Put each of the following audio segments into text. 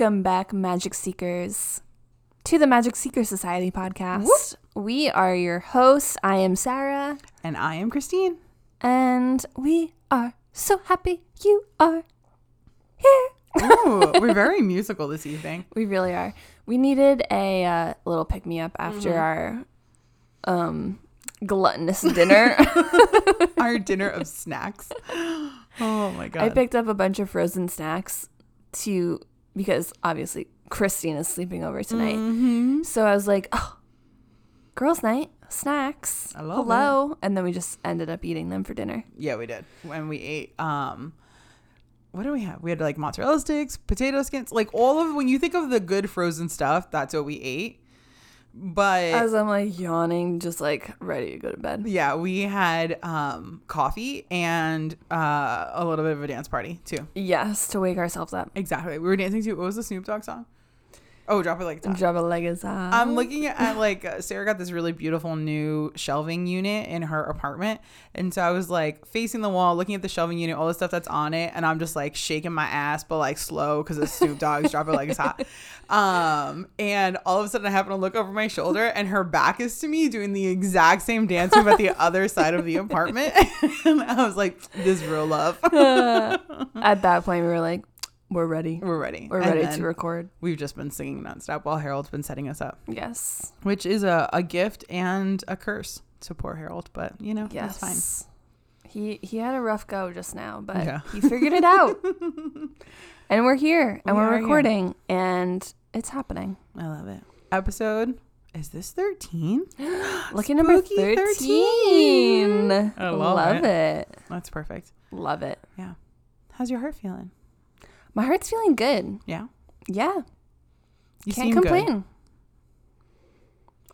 Welcome back, Magic Seekers, to the Magic Seeker Society podcast. We are your hosts. I am Sarah, And I am Christine. and we are so happy you are here. Ooh, we're very musical this evening. We really are. We needed a uh, little pick me up after our um, gluttonous dinner. Our dinner of snacks. Oh my god. I picked up a bunch of frozen snacks to because obviously Christine is sleeping over tonight. Mhm. So I was like, oh, girls' night, snacks. Hello. And then we just ended up eating them for dinner. Yeah, we did. When we ate um what do we have? We had like mozzarella sticks, potato skins, like all of when you think of the good frozen stuff, that's what we ate. But As I'm like yawning, just like ready to go to bed. yeah, we had um coffee and uh a little bit of a dance party too. Yes, to wake ourselves up. Exactly. We were dancing to what was the Snoop Dogg song? Oh, drop it like it's hot. Drop a leg is out. I'm looking at like uh, Sarah got this really beautiful new shelving unit in her apartment, and so I was like facing the wall, looking at the shelving unit, all the stuff that's on it, and I'm just like shaking my ass, but like slow because it's Snoop Dogg's "Drop It Like It's Hot." Um, and all of a sudden I happen to look over my shoulder, and her back is to me doing the exact same dance move at the other side of the apartment, and I was like, "This is real love." At that point, we were like, we're ready. We're ready. We're ready to record. We've just been singing nonstop while Harold's been setting us up. Yes. which is a, a gift and a curse to poor Harold, but you know, Yes. that's fine. He he had a rough go just now, but Yeah. he figured it out. and we're here and We are here. recording and it's happening. I love it. Episode is this 13? Lucky number Spooky 13. I love it. That's perfect. Love it. Yeah. How's your heart feeling? My heart's feeling good. Yeah. Yeah. You Can't seem good. complain.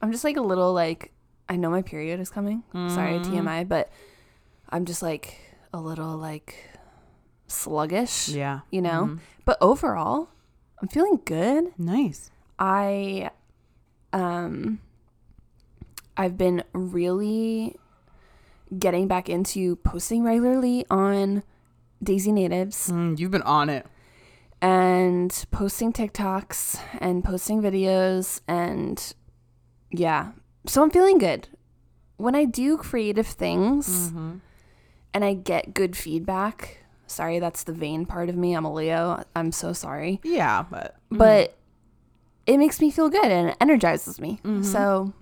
I'm just like a little like I know my period is coming. Sorry, Mhm. TMI, but I'm just like a little like sluggish, Yeah. you know? Mhm. But overall, I'm feeling good. Nice. I um I've been really getting back into posting regularly on Daisy Natives Mm, you've been on it. And posting TikToks and posting videos and yeah. So I'm feeling good. When I do creative things Mhm. and I get good feedback, sorry, that's the vain part of me. I'm a Leo. I'm so sorry. Yeah, but But it makes me feel good and it energizes me. Mhm. So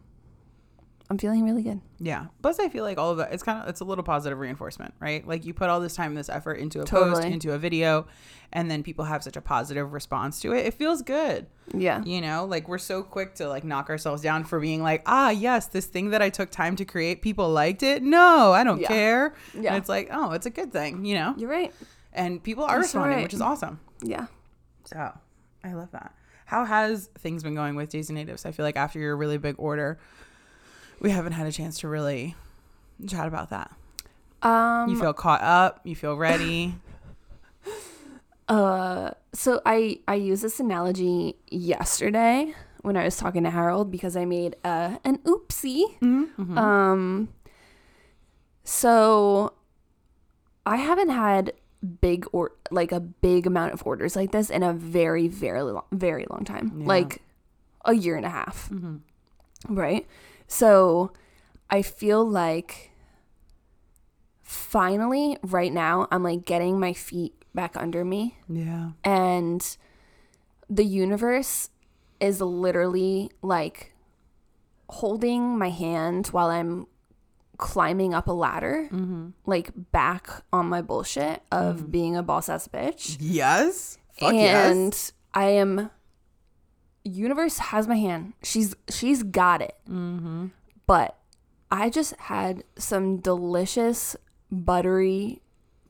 I'm feeling really good. yeah. Plus, I feel like all of that. It's kind of it's a little positive reinforcement, right? Like you put all this time, and this effort into a post, into a video, and then people have such a positive response to it. It feels good. Yeah. you know like we're so quick to like knock ourselves down for being like ah yes this thing that i took time to create people liked it no i don't Yeah. care Yeah. and it's like oh it's a good thing you know You're right. and people are responding right. which is awesome Yeah. so i love that how has things been going with daisy natives i feel like after your really big order we haven't had a chance to really chat about that Um you feel caught up you feel ready uh so I I used this analogy yesterday when I was talking to Harold because I made uh an oopsie. mm-hmm. Um so I haven't had big or like a big amount of orders like this in a very very long, very long time. Yeah. Like a year and a half. hmm Right. So I feel like finally, right now, I'm like getting my feet back under me, yeah. And the universe is literally like holding my hand while I'm climbing up a ladder, mm-hmm. like back on my bullshit of being a boss ass bitch. yes. Fuck and yes. I am universe has my hand. She's she's got it. mm-hmm. But I just had some delicious buttery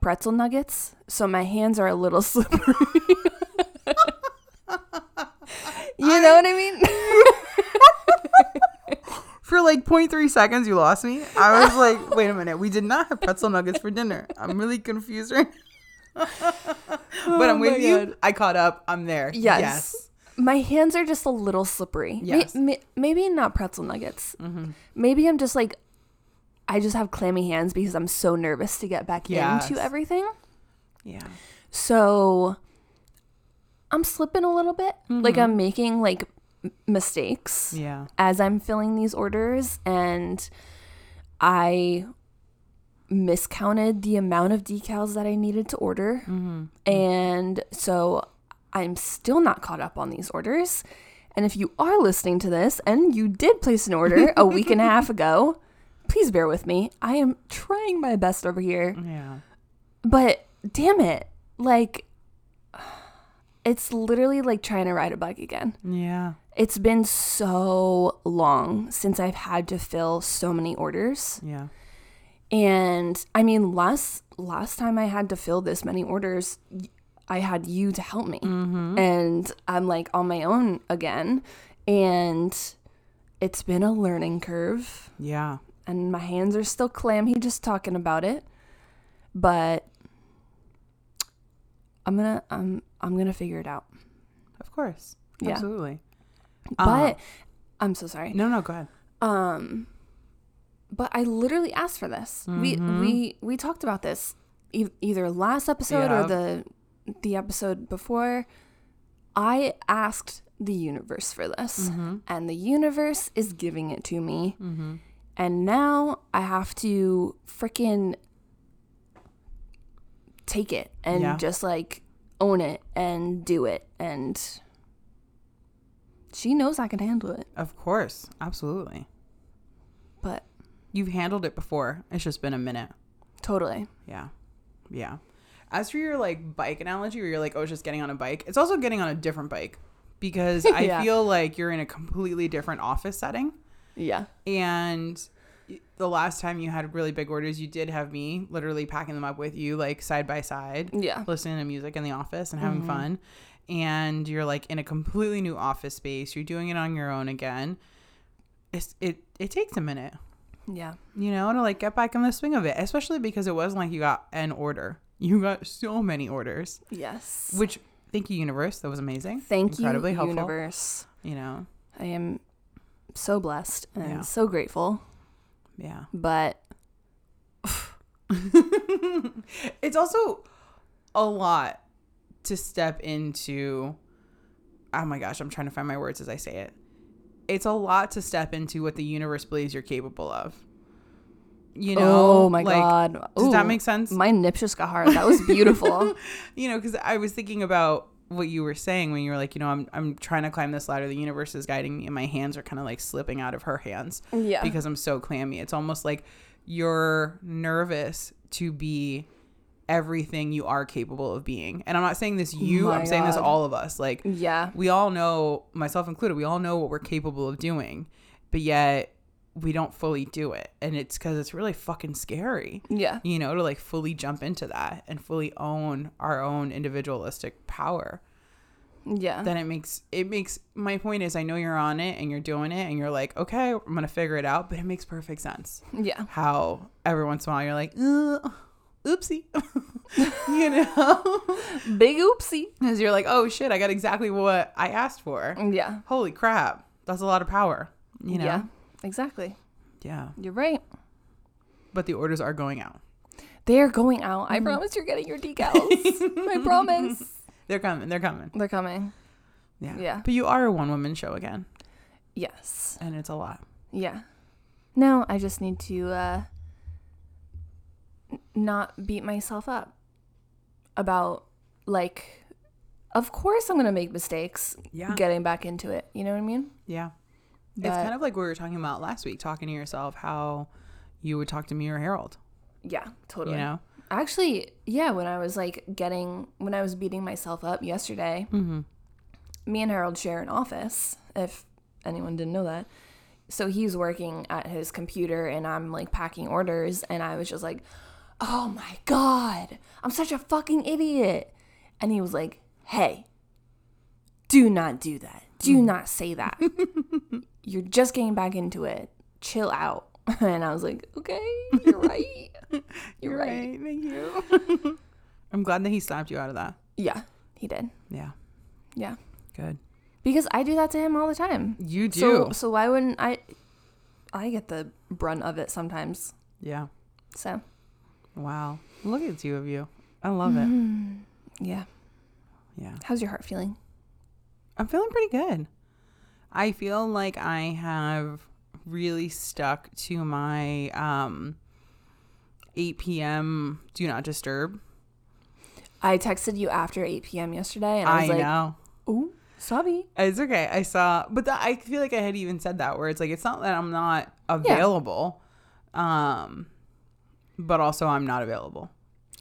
pretzel nuggets, so my hands are a little slippery. you know what I mean? For like 0.3 seconds, you lost me. I was like, wait a minute. We did not have pretzel nuggets for dinner. I'm really confused right now. but I'm Oh with you. God. I caught up. I'm there. Yes. My hands are just a little slippery. Yes. may- maybe not pretzel nuggets. Mm-hmm. Maybe I'm just like, I just have clammy hands because I'm so nervous to get back Yes. into everything. Yeah. So I'm slipping a little bit. Like I'm making like mistakes Yeah. as I'm filling these orders and I miscounted the amount of decals that I needed to order. And so I'm still not caught up on these orders. And if you are listening to this and you did place an order a week and a half ago, please bear with me. I am trying my best over here. Yeah. But damn it. Like, it's literally like trying to ride a bike again. Yeah. It's been so long since I've had to fill so many orders. Yeah. And I mean, last last time I had to fill this many orders, I had you to help me. Mm-hmm. And I'm like on my own again. And it's been a learning curve. Yeah. And my hands are still clammy just talking about it. But I'm gonna I'm I'm gonna figure it out. Of course. Yeah. Absolutely. But um, I'm so sorry. No, no, go ahead. Um, but I literally asked for this. We mm-hmm. we we talked about this e- either last episode Yeah. or the the episode before. I asked the universe for this, mm-hmm. and the universe is giving it to me. Mm-hmm. And now I have to freaking take it and Yeah. just like own it and do it. And she knows I can handle it, Of course. Absolutely. but You've handled it before. It's just been a minute. totally. Yeah. Yeah. As for your like bike analogy where you're like, oh, it's just getting on a bike, it's also getting on a different bike because I Yeah. feel like you're in a completely different office setting. Yeah. And the last time you had really big orders, you did have me literally packing them up with you, like side by side, Yeah. listening to music in the office and having mm-hmm. fun. And you're like in a completely new office space. You're doing it on your own again. It's it it takes a minute, Yeah. you know, to like get back in the swing of it, especially because it wasn't like you got an order. You got so many orders, Yes. which thank you, universe. That was amazing. Thank Incredibly you, helpful. universe. You know, I am so blessed and Yeah. so grateful. yeah. But it's also a lot to step into oh my gosh i'm trying to find my words as i say it it's a lot to step into what the universe believes you're capable of you oh know oh my like, god. does that make sense My nips just got hard. That was beautiful. you know because i was thinking about what you were saying when you were like you know i'm, I'm trying to climb this ladder the universe is guiding me and my hands are kind of like slipping out of her hands yeah. because I'm so clammy. It's almost like you're nervous to be everything you are capable of being. And I'm not saying this you, My I'm saying this all of us. Like yeah. we all know, myself included, we all know what we're capable of doing, but yet we don't fully do it. And it's cuz it's really fucking scary. Yeah. You know, to like fully jump into that and fully own our own individualistic power Yeah. then it makes it makes my point is I know you're on it and you're doing it and you're like, okay, I'm gonna figure it out, but it makes perfect sense. yeah. How every once in a while you're like, oopsie, you know, Big oopsie. because you're like, oh shit, I got exactly what I asked for. Yeah. Holy crap, that's a lot of power, you know. Yeah. Exactly. Yeah. You're right. But the orders are going out. They're going out. Mm-hmm. I promise you're getting your decals. I promise. They're coming. They're coming. They're coming. Yeah. Yeah. But you are a one woman show again, Yes. and it's a lot. Yeah. No, I just need to uh not beat myself up about like of course I'm going to make mistakes Yeah. getting back into it. You know what I mean? Yeah. It's kind of like what we were talking about last week, talking to yourself how you would talk to me or Harold. Yeah, totally. You know? Actually, yeah, when I was like getting when I was beating myself up yesterday, Mm-hmm. me and Harold share an office, if anyone didn't know that. So he's working at his computer and I'm like packing orders and I was just like, "Oh my god, I'm such a fucking idiot." And he was like, "Hey, do not do that. Do not say that. You're just getting back into it. Chill out." And I was like, "Okay, you're right. You're right." Thank you. I'm glad that he slapped you out of that. Yeah, he did. Yeah. Yeah. Good. Because I do that to him all the time. You do. So so why wouldn't I I get the brunt of it sometimes. yeah. So Wow. Look at two of you. I love it. Mm-hmm. yeah. Yeah. How's your heart feeling? I'm feeling pretty good. I feel like I have really stuck to my um 8 p.m. do not disturb. I texted you after 8 p.m. yesterday, and I I, was like, know. "Ooh, sorry." It's okay. I saw, but that, I feel like I had even said that where it's like it's not that I'm not available, um, but also I'm not available.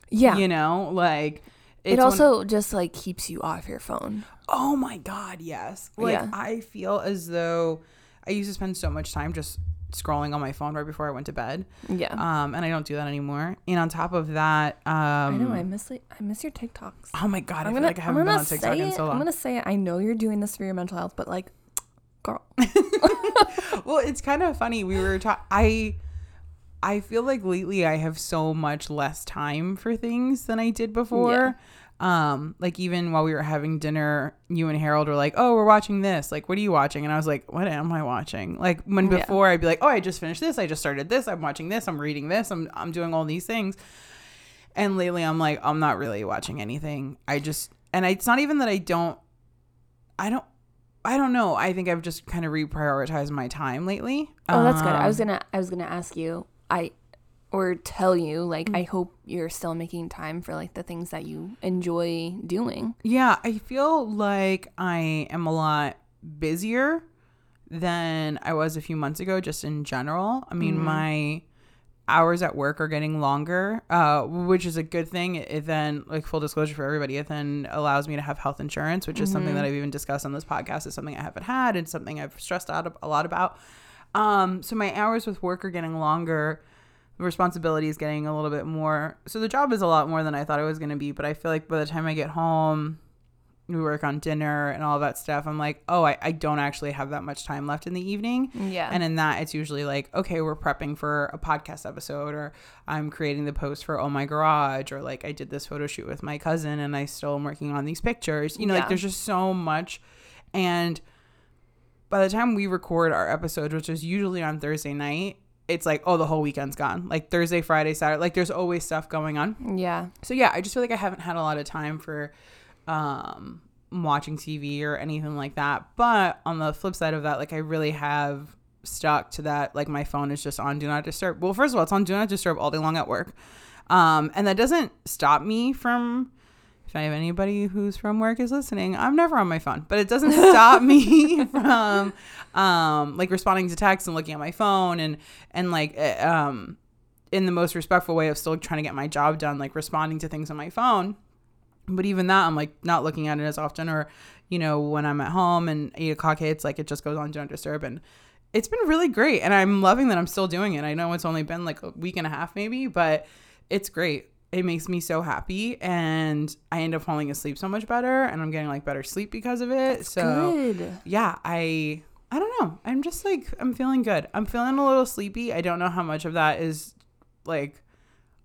Yeah. You know, like it also just like keeps you off your phone. oh my god, yes. Like Yeah. I feel as though I used to spend so much time just scrolling on my phone right before I went to bed, Yeah. um, and I don't do that anymore. And on top of that, um, I know. I miss like, I miss your TikToks. oh my god, I I'm feel gonna. like I haven't been on TikTok in so I'm gonna say it. I know you're doing this for your mental health, but like, girl. well, it's kind of funny. We were talking. I I feel like lately I have so much less time for things than I did before. Um, like even while we were having dinner, you and Harold were like, "Oh, we're watching this. Like, what are you watching?" And I was like, "What am I watching?" Like when Yeah. before I'd be like, "Oh, I just finished this. I just started this. I'm watching this. I'm reading this. I'm I'm doing all these things." And lately, I'm like, I'm not really watching anything. I just and I, it's not even that I don't. I don't. I don't know. I think I've just kind of reprioritized my time lately. Oh, that's good. I was Um, gonna. I was gonna ask you. I or tell you like I hope you're still making time for like the things that you enjoy doing. Yeah, I feel like I am a lot busier than I was a few months ago, just in general. I mean, my hours at work are getting longer, uh, which is a good thing. It then, like full disclosure for everybody, it then allows me to have health insurance, which is something that I've even discussed on this podcast. Is something I haven't had and something I've stressed out a lot about. Um, so my hours with work are getting longer. The responsibility is getting a little bit more. So the job is a lot more than I thought it was going to be. But I feel like by the time I get home, we work on dinner and all that stuff. I'm like, oh, I, I don't actually have that much time left in the evening. Yeah. And in that, it's usually like, okay, we're prepping for a podcast episode, or I'm creating the post for Oh My Garage, or like I did this photo shoot with my cousin and I still am working on these pictures. You know, Yeah. like there's just so much. And by the time we record our episode, which is usually on Thursday night, it's like, oh, the whole weekend's gone. Like Thursday, Friday, Saturday, like there's always stuff going on yeah. so yeah i just feel like i haven't had a lot of time for um watching tv or anything like that but on the flip side of that like i really have stuck to that like my phone is just on do not disturb well first of all it's on do not disturb all day long at work um and that doesn't stop me from if I have anybody who's from work is listening, I'm never on my phone, but it doesn't stop me from um, like responding to texts and looking at my phone and and like uh, um, in the most respectful way of still trying to get my job done, like responding to things on my phone. But even that, I'm like not looking at it as often, or you know, when I'm at home and eight o'clock hits, like it just goes on do not disturb, and it's been really great, and I'm loving that I'm still doing it. I know it's only been like a week and a half, maybe, but it's great. It makes me so happy, and I end up falling asleep so much better, and I'm getting like better sleep because of it. so Good. yeah, I I don't know. I'm just like I'm feeling good. I'm feeling a little sleepy. I don't know how much of that is like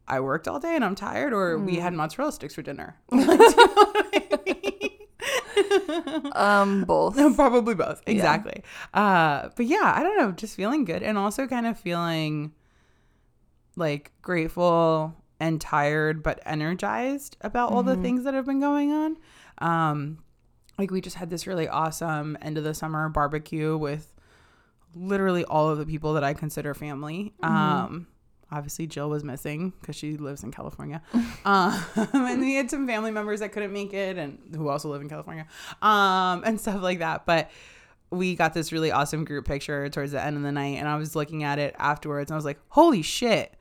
I worked all day and I'm tired, or we had mozzarella sticks for dinner. Like, do you know what I mean? Um, both. Probably both. Exactly. Uh, but yeah, I don't know. Just feeling good, and also kind of feeling like grateful and tired, but energized about all the things that have been going on. Um, like we just had this really awesome end of the summer barbecue with literally all of the people that I consider family. Um, obviously Jill was missing because she lives in California. um, and we had some family members that couldn't make it and who also live in California. Um, and stuff like that. But we got this really awesome group picture towards the end of the night and I was looking at it afterwards and I was like, holy shit.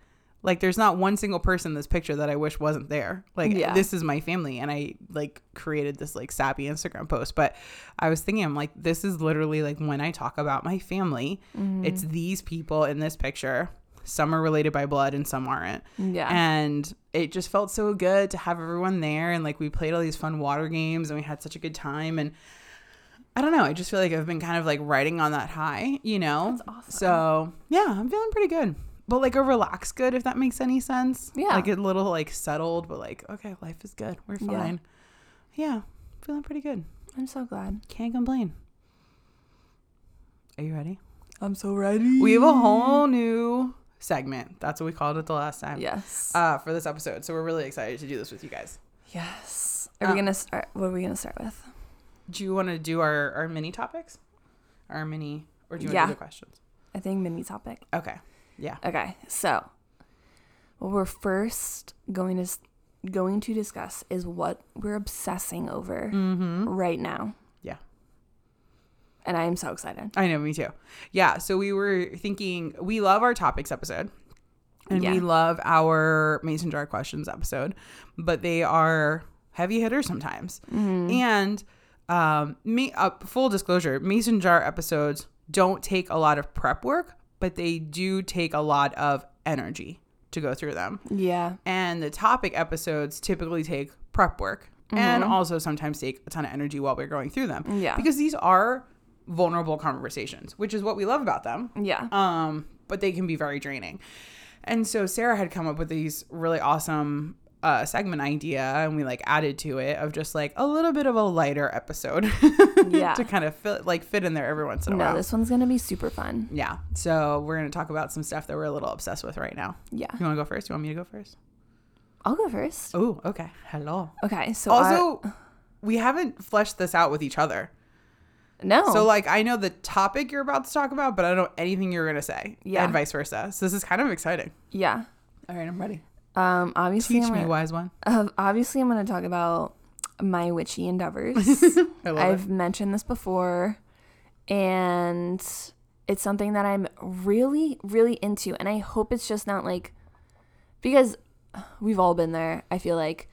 Like there's not one single person in this picture that I wish wasn't there. Like Yeah. this is my family and I like created this like sappy Instagram post. But I was thinking I'm like, this is literally like when I talk about my family, mm-hmm. it's these people in this picture. Some are related by blood and some aren't. Yeah. And it just felt so good to have everyone there. And like we played all these fun water games and we had such a good time. And I don't know. I just feel like I've been kind of like riding on that high, you know? That's awesome. So yeah, I'm feeling pretty good. But like a relaxed good, if that makes any sense. Yeah. Like a little like settled, but like, okay, life is good. We're fine. Yeah. Feeling pretty good. I'm so glad. Can't complain. Are you ready? I'm so ready. We have a whole new segment. That's what we called it the last time. Yes. Uh, for this episode. So we're really excited to do this with you guys. yes. Are uh, we gonna start? What are we gonna start with? Do you want to do our, our mini topics? Our mini, or do you want Yeah. to do the questions? I think mini topic. Okay. Yeah. Okay, so what we're first going to going to discuss is what we're obsessing over Mm-hmm. right now, Yeah. and I am so excited. I know, me too. Yeah. So we were thinking, we love our topics episode. And we love our mason jar questions episode, but they are heavy hitters sometimes. Mm-hmm. And um, me, uh, full disclosure, mason jar episodes don't take a lot of prep work, but they do take a lot of energy to go through them. Yeah, And the topic episodes typically take prep work and also sometimes take a ton of energy while we're going through them. Yeah. Because these are vulnerable conversations, which is what we love about them. yeah, Um, but they can be very draining. And so Sarah had come up with these really awesome uh, segment idea and we like added to it of just like a little bit of a lighter episode Yeah. to kind of fit like fit in there every once in a no, while. this one's gonna be super fun. yeah. So we're gonna talk about some stuff that we're a little obsessed with right now. Yeah, You wanna go first? You want me to go first? I'll go first. Oh, okay. Hello. Okay, so I- Also, we haven't fleshed this out with each other. no, So, like, I know the topic you're about to talk about, but I don't know anything you're going to say. Yeah. And vice versa. So, this is kind of exciting. yeah. All right, I'm ready. Um, obviously, Teach I'm me, gonna, wise one. uh, obviously, I'm gonna talk about my witchy endeavors. I love I've it. mentioned this before, and it's something that I'm really, really into. And I hope it's just not like because we've all been there. I feel like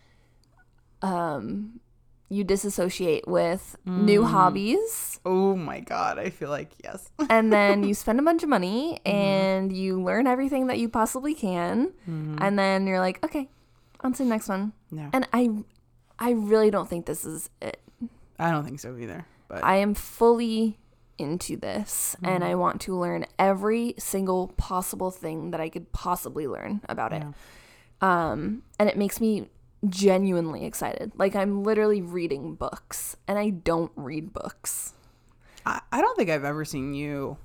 um, you disassociate with new Mm. hobbies, Oh my God. I feel like, yes. and then you spend a bunch of money Mm-hmm. and you learn everything that you possibly can, and then you're like, okay, on to the next one. No, And I, I really don't think this is it. I don't think so either. But I am fully into this and Mm-hmm. I want to learn every single possible thing that I could possibly learn about it. Um, and it makes me genuinely excited. Like I'm literally reading books and I don't read books. I, I don't think I've ever seen you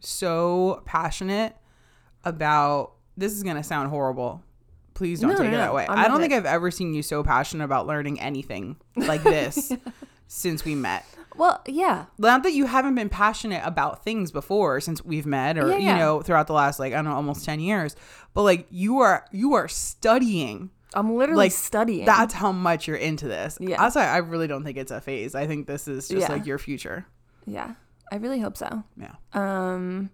so passionate about this is going to sound horrible. Please don't No, take no, it that way. I'm I don't not think I've ever seen you so passionate about learning anything like this since we met. Well, yeah. not that you haven't been passionate about things before since we've met or Yeah, you yeah. know throughout the last like i don't know almost 10 years but like you are you are studying I'm literally Like, studying. that's how much you're into this Yeah. that's why i really don't think it's a phase i think this is just Yeah. like your future yeah. I really hope so. yeah Um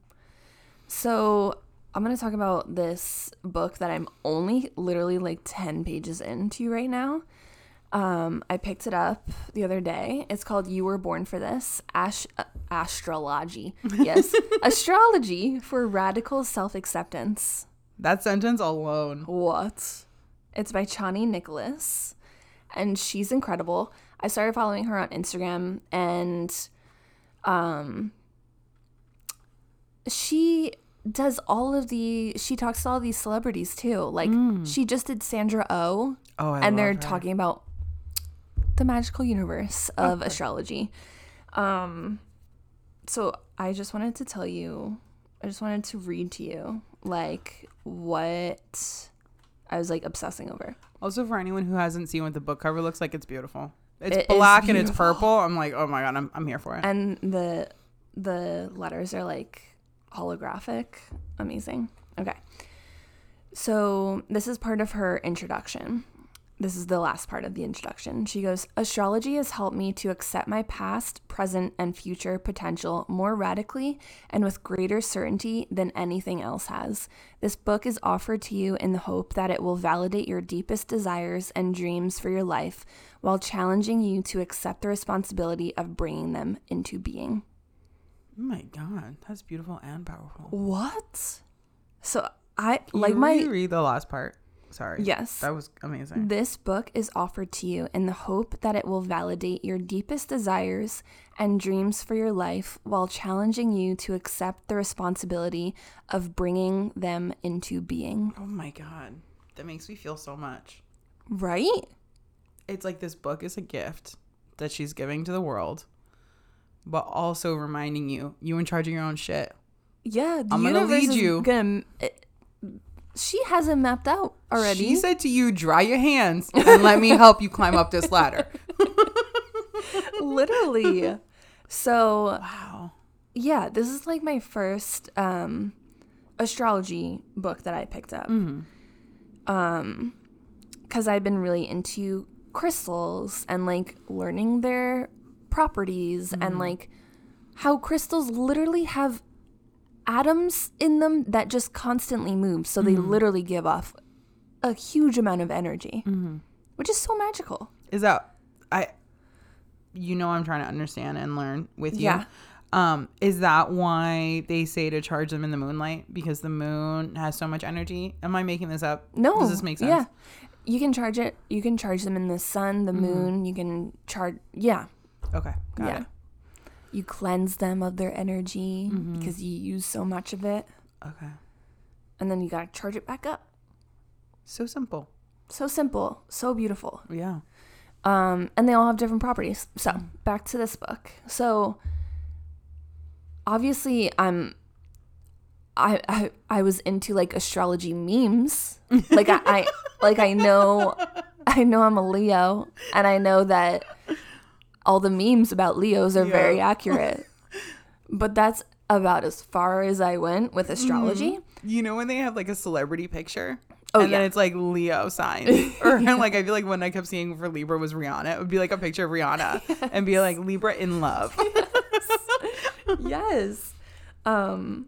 so I'm going to talk about this book that I'm only literally like 10 pages into right now. Um, I picked it up the other day. It's called You Were Born for This Ash- uh, Astrology. Yes, Astrology for Radical Self Acceptance. that sentence alone What? It's by Chani Nicholas, and she's incredible. I started following her on Instagram, and um, she does all of the. She talks to all these celebrities too. Like she just did Sandra Oh, oh I and they're her. talking about the magical universe of astrology. Um, so I just wanted to tell you, I just wanted to read to you like what I was like obsessing over. also for anyone who hasn't seen what the book cover looks like it's beautiful it's It black and it's purple i'm like oh my god i'm, I'm here for it And the the letters are like holographic. Amazing. Okay. So this is part of her introduction. This is the last part of the introduction. She goes, Astrology has helped me to accept my past, present, and future potential more radically and with greater certainty than anything else has. This book is offered to you in the hope that it will validate your deepest desires and dreams for your life while challenging you to accept the responsibility of bringing them into being. oh my god that's beautiful and powerful What? So I Can like you my reread the last part sorry yes. that was amazing This book is offered to you in the hope that it will validate your deepest desires and dreams for your life while challenging you to accept the responsibility of bringing them into being. oh my god that makes me feel so much Right? it's like this book is a gift that she's giving to the world, but also reminding you you in charge of your own shit. Yeah, the I'm gonna lead you. Gonna, she has it mapped out already. She said to you, "Dry your hands and let me help you climb up this ladder." Literally. So Wow. yeah, this is like my first um astrology book that I picked up. Um cuz I've been really into crystals and like learning their properties and like how crystals literally have atoms in them that just constantly move so they mm-hmm. literally give off a huge amount of energy mm-hmm. which is so magical Is that I you know I'm trying to understand and learn with you. Yeah. Um, is that why they say to charge them in the moonlight? Because the moon has so much energy? Am I making this up? no Does this make sense? yeah you can charge it you can charge them in the sun the mm-hmm. moon you can charge yeah Okay. Got yeah it. You cleanse them of their energy because you use so much of it Okay. and then you got to charge it back up So simple. so simple so beautiful Yeah. um, and they all have different properties. So back to this book. So obviously, I'm. I, I I was into like astrology memes. Like I, I like I know I know I'm a Leo and I know that all the memes about Leos are very accurate. But that's about as far as I went with astrology. You know when they have like a celebrity picture? Oh, and then it's like Leo sign. or like I feel like when I kept seeing for Libra was Rihanna, it would be like a picture of Rihanna and be like Libra in love. yes. Um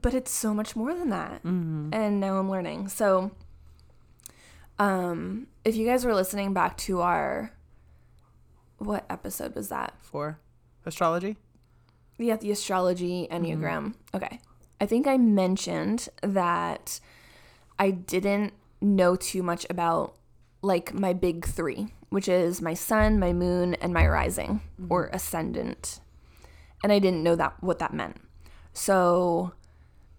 but it's so much more than that. And now I'm learning. So um if you guys were listening back to our what episode was that? For astrology? Yeah, the astrology enneagram. Mm-hmm. Okay. I think I mentioned that I didn't know too much about like my big 3, which is my sun, my moon, and my rising mm-hmm. or ascendant. And I didn't know that what that meant. So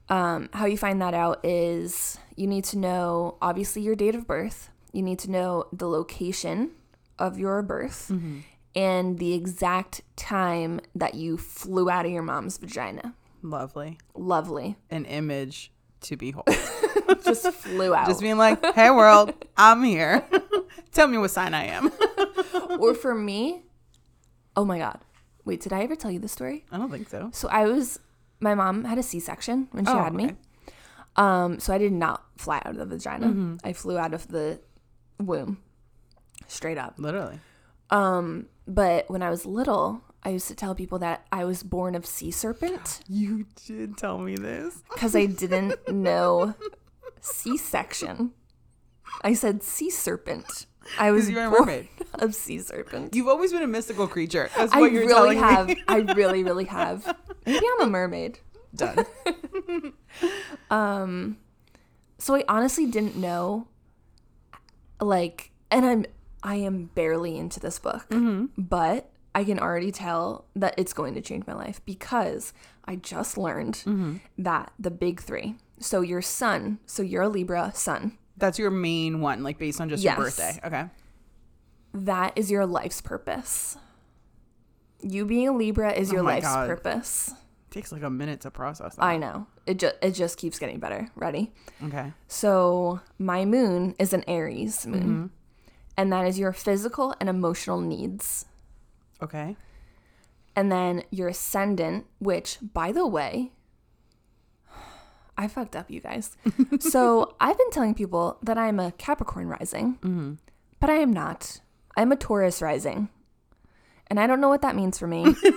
um, how you find that out is you need to know obviously your date of birth. You need to know the location of your birth mm-hmm. And the exact time that you flew out of your mom's vagina. Lovely. Lovely. An image to behold. Just flew out. Just being like, hey world, I'm here. Tell me what sign I am. or for me, oh my God. Wait, did I ever tell you this story? I don't think so. So I was, my mom had a C section when she Oh, had me. Um, so I did not fly out of the vagina. Mm-hmm. I flew out of the womb, straight up. Literally. Um, but when I was little, I used to tell people that I was born of sea serpent You did tell me this. because I didn't know C section. I said sea serpent. I was you a mermaid. of sea serpent. You've always been a mystical creature. That's I you're really telling have. me. I really, really have. Maybe I'm a mermaid. Done. Um, so I honestly didn't know, like, and I'm I am barely into this book, mm-hmm. but I can already tell that it's going to change my life because I just learned mm-hmm. that the big three. So your sun, so you're a Libra sun. That's your main one, like based on just Yes. your birthday. Okay. That is your life's purpose. You being a Libra is oh your Oh my life's God. purpose. Takes like a minute to process that. I know. It just it just keeps getting better. Ready? okay. So my moon is an Aries moon. Mm-hmm. And that is your physical and emotional needs. Okay. And then your ascendant, which by the way, I fucked up, you guys. so I've been telling people that I'm a Capricorn rising, mm-hmm. but I am not. I'm a Taurus rising. And I don't know what that means for me. Sorry,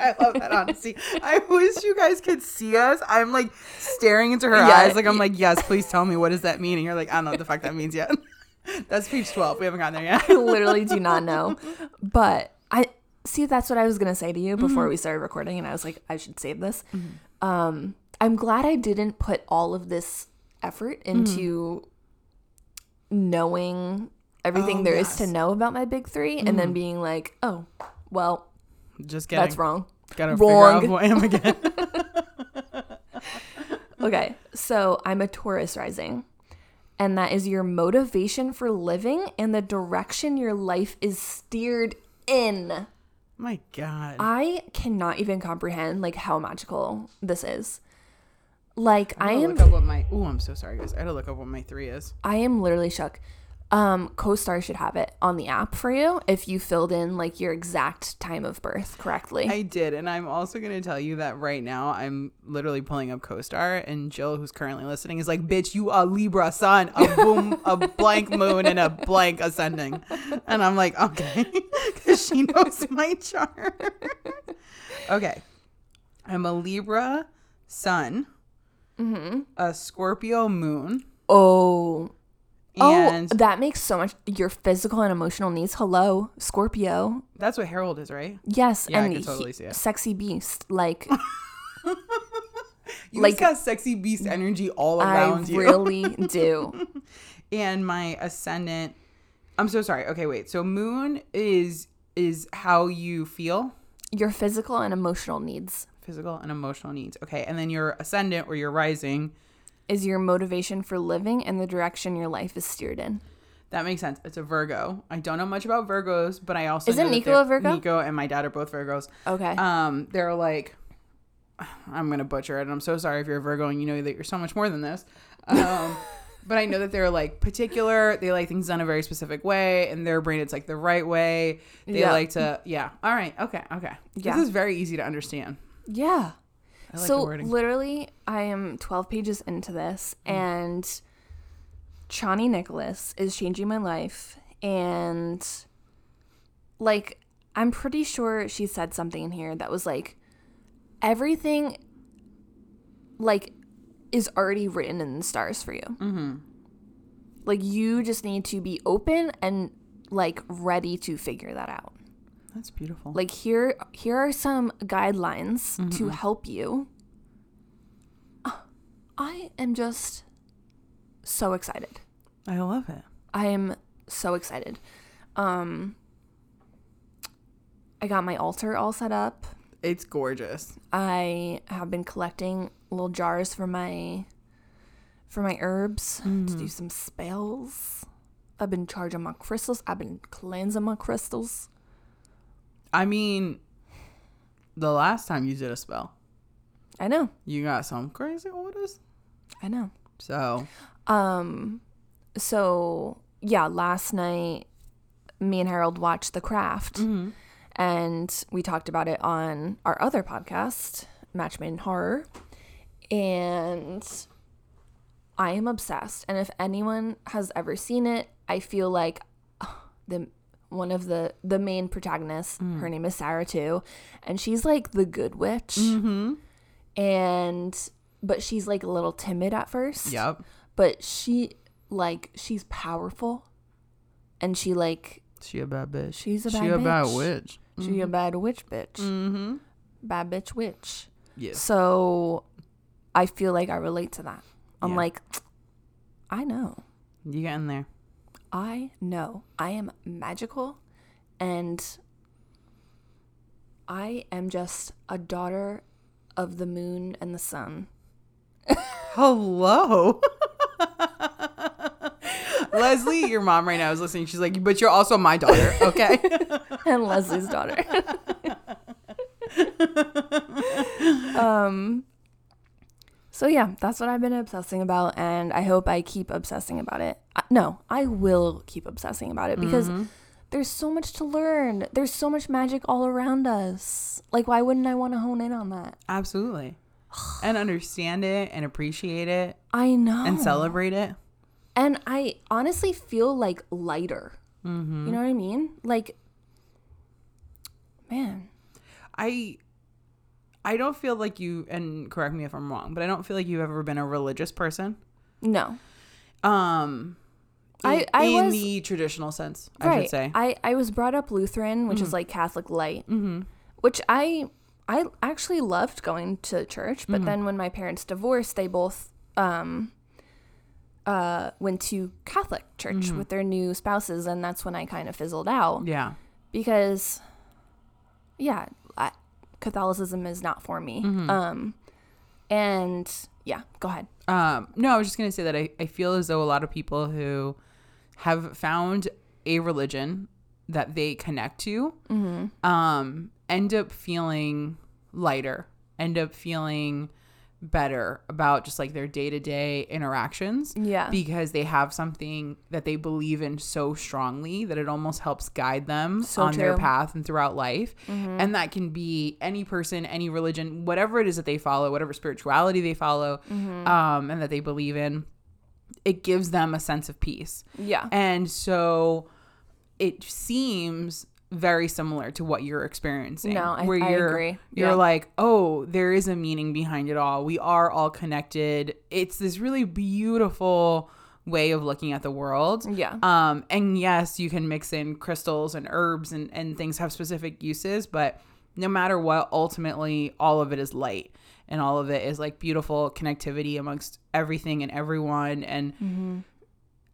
I love that honesty. I wish you guys could see us. I'm like staring into her Yeah, eyes, like I'm like, yes, please tell me what does that mean? And you're like, I don't know what the fuck that means yet. That's page twelve. We haven't gotten there yet. I literally do not know. But I see that's what I was gonna say to you before mm-hmm. we started recording, and I was like, I should save this. Mm-hmm. Um, I'm glad I didn't put all of this effort mm. into knowing everything Oh, there is to know about my big 3 and then mm. being like, oh, well, Just kidding. that's wrong. Gotta Wrong. figure out who I am again. Okay, so I'm a Taurus rising. And that is your motivation for living and the direction your life is steered in. My God. I cannot even comprehend like how magical this is. Like I am look up what my. Oh, I'm so sorry, guys. I had to look up what my three is. I am literally shook. Um, CoStar should have it on the app for you if you filled in like your exact time of birth correctly. I did, and I'm also going to tell you that right now I'm literally pulling up CoStar, and Jill, who's currently listening, is like, "Bitch, you are Libra sun, a boom, a blank moon, and a blank ascending," and I'm like, "Okay," because she knows my chart. okay, I'm a Libra sun, mm-hmm. a Scorpio moon, oh, Oh, and oh, that makes so much. Your physical and emotional needs. Hello, Scorpio. that's what Harold is, right? Yes, Yeah, I and can totally he- see it. sexy beast. Like You Like- got sexy beast energy all I around you. I really do. and my ascendant i'm so sorry okay wait so moon is is how you feel Your physical and emotional needs physical and emotional needs okay and then your ascendant or your rising is your motivation for living and the direction your life is steered in. that makes sense it's a virgo i don't know much about virgos but i also Isn't know that Nico a Virgo? nico and my dad are both virgos Okay. um they're like i'm gonna butcher it and i'm so sorry if you're a virgo and you know that you're so much more than this um but i know that they're like particular they like things done a very specific way in their brain it's like the right way they Yeah. like to yeah all right okay okay Yeah. this is very easy to understand yeah. I like so literally, I am 12 pages into this, Mm. and Chani Nicholas is changing my life, and like I'm pretty sure she said something in here that was like everything like is already written in the stars for you. Mm-hmm. Like you just need to be open and like ready to figure that out that's beautiful. Like here here are some guidelines Mm-hmm. to help you. Ah, i am just so excited. I love it. I am so excited. Um i got my altar all set up. It's gorgeous. I have been collecting little jars for my for my herbs to Mm-hmm. do some spells. I've been charging my crystals. I've been cleansing my crystals i mean the last time you did a spell. I know. You got some crazy orders? I know. So. Um, so yeah, last night me and Harold watched The Craft, and we talked about it on our other podcast, Match Made in Horror, and I am obsessed. And if anyone has ever seen it, I feel like the one of the the main protagonists, mm. her name is Sarah too, and she's like the good witch, mm-hmm. and but she's like a little timid at first. Yep but she like she's powerful. And she like she a bad bitch. She's a she bad a bad bitch. witch. She a mm-hmm. bad witch bitch. Mm-hmm. Bad bitch witch. Yes so i feel like i relate to that. I'm Yeah. like i know. You get in there i know i am magical and i am just a daughter of the moon and the sun Hello. Leslie, your mom right now is listening. She's like, but you're also my daughter, okay? and Leslie's daughter. um so yeah, that's what I've been obsessing about and I hope I keep obsessing about it. I, no, I will keep obsessing about it because there's so much to learn. There's so much magic all around us. Like why wouldn't I want to hone in on that? Absolutely. And understand it and appreciate it I know. and celebrate it. and I honestly feel like lighter. Mm-hmm. You know what I mean? Like man, I I don't feel like you and correct me if I'm wrong, but I don't feel like you've ever been a religious person. no. Um I- in- I in was- the traditional sense, I should say. Mm-hmm. I, I was brought up Lutheran, which is like Catholic light, which I I actually loved going to church. Mm-hmm. But then when my parents divorced, they both um uh went to Catholic church Mm-hmm. with their new spouses, and that's when I kind of fizzled out yeah. because yeah, Catholicism is not for me. Mm-hmm. Um, and yeah, go ahead. Um, no, I was just gonna say that I, I feel as though a lot of people who have found a religion that they connect to um, end up feeling lighter, end up feeling better about just like their day-to-day interactions Yeah. because they have something that they believe in so strongly that it almost helps guide them So on their path and throughout life. And that can be any person any religion whatever it is that they follow whatever spirituality they follow um, and that they believe in it gives them a sense of peace. Yeah. and so it seems very similar to what you're experiencing. No, I- where I you're, agree. You're Yeah. like, oh, there is a meaning behind it all. We are all connected. It's this really beautiful way of looking at the world. Yeah. Um, and yes, you can mix in crystals and herbs and, and things have specific uses, but no matter what, ultimately all of it is light and all of it is like beautiful connectivity amongst everything and everyone. And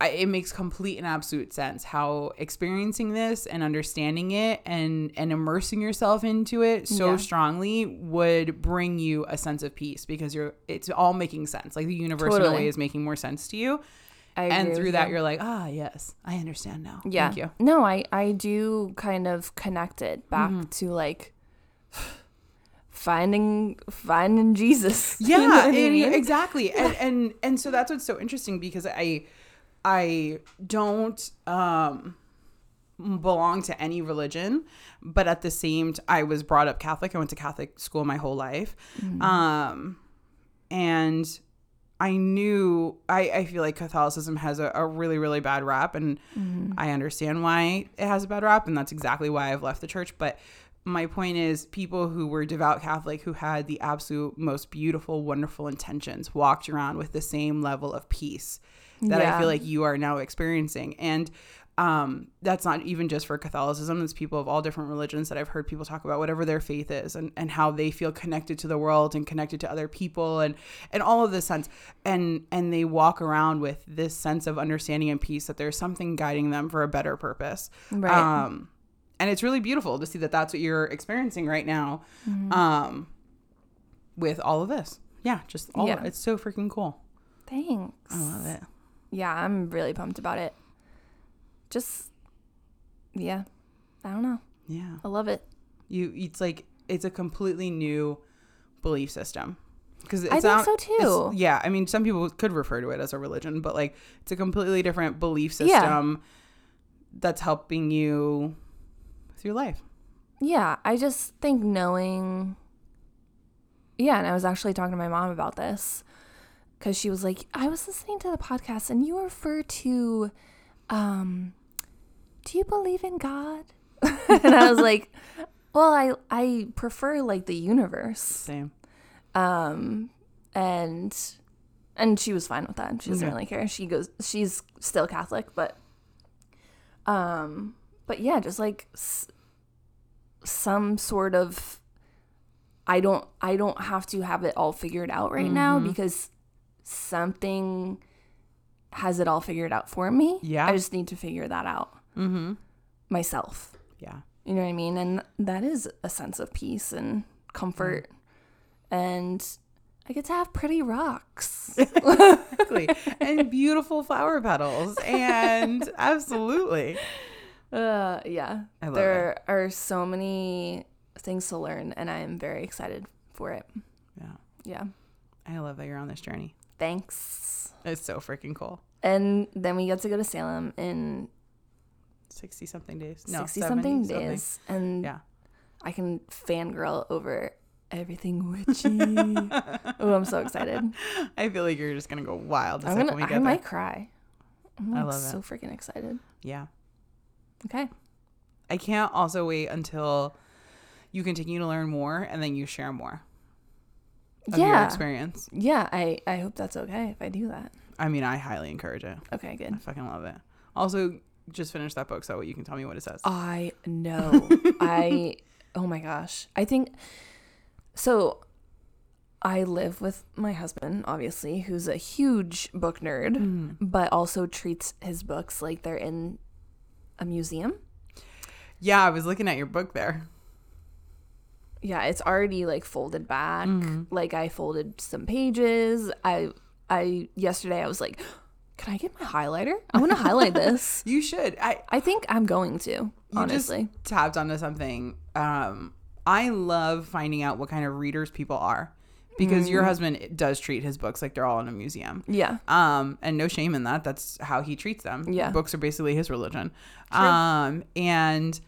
I, it makes complete and absolute sense how experiencing this and understanding it and and immersing yourself into it so Yeah. strongly would bring you a sense of peace because you're it's all making sense like the universe in a way is making more sense to you and through that you. you're like ah yes i understand now yeah. thank you No, I I do kind of connect it back Mm-hmm. to like finding finding Jesus. yeah You know I and- mean? exactly and and and so that's what's so interesting because i i don't um belong to any religion but at the same t- i was brought up catholic. I went to catholic school my whole life. Um and i knew i i feel like catholicism has a, a really really bad rap and i understand why it has a bad rap and that's exactly why i've left the church. But my point is people who were devout catholic who had the absolute most beautiful wonderful intentions walked around with the same level of peace that i feel like you are now experiencing and um, that's not even just for Catholicism. It's people of all different religions that I've heard people talk about whatever their faith is and, and how they feel connected to the world and connected to other people and and all of this sense and and they walk around with this sense of understanding and peace that there's something guiding them for a better purpose. Right. Um, and it's really beautiful to see that that's what you're experiencing right now. Um, with all of this, yeah, just all. Yeah. It's so freaking cool. Thanks. I love it. Yeah, I'm really pumped about it. Just yeah. I don't know. Yeah. I love it. you it's like it's a completely new belief system because I think so, too. yeah i mean some people could refer to it as a religion but like it's a completely different belief Yeah. system that's helping you through life Yeah, I just think knowing. Yeah, and I was actually talking to my mom about this because she was like, I was listening to the podcast and you refer to, um, do you believe in God? and I was like, well, I I prefer like the universe. same Um, and and she was fine with that. She doesn't really care. She goes, she's still Catholic, but um, but yeah, just like s- some sort of. I don't. I don't have to have it all figured out right now Mm-hmm. because something has it all figured out for me. Yeah. I just need to figure that out mm-hmm myself. yeah You know what I mean? And that is a sense of peace and comfort. And I get to have pretty rocks. exactly and beautiful flower petals and absolutely uh, yeah. I love there are so many things to learn, and I am very excited for it. yeah Yeah. i love that you're on this journey Thanks. it's so freaking cool And then we get to go to Salem in 60 something days no 60 70 something something. days. And yeah I can fangirl over everything witchy. oh, I'm so excited. i feel like you're just gonna go wild the I'm second gonna, we I get there might cry. I'm I like love it. so freaking excited. yeah Okay. I can't also wait until you continue to learn more and then you share more of your yeah. experience. Yeah, I, I hope that's okay if I do that. I mean, I highly encourage it. Okay, good. I fucking love it. Also, just finish that book so you can tell me what it says. I know. I, oh my gosh. I think, so I live with my husband, obviously, who's a huge book nerd, Mm. but also treats his books like they're in a museum. Yeah, I was looking at your book there. Yeah, it's already like folded back. Mm-hmm. Like I folded some pages. I, I, yesterday I was like, can I get my highlighter? I want to highlight this. You should. I I think I'm going to, you honestly. just tapped onto something. Um, I love finding out what kind of readers people are because your husband does treat his books like they're all in a museum. Yeah. Um, and no shame in that. That's how he treats them. Yeah. Books are basically his religion. True. Um, and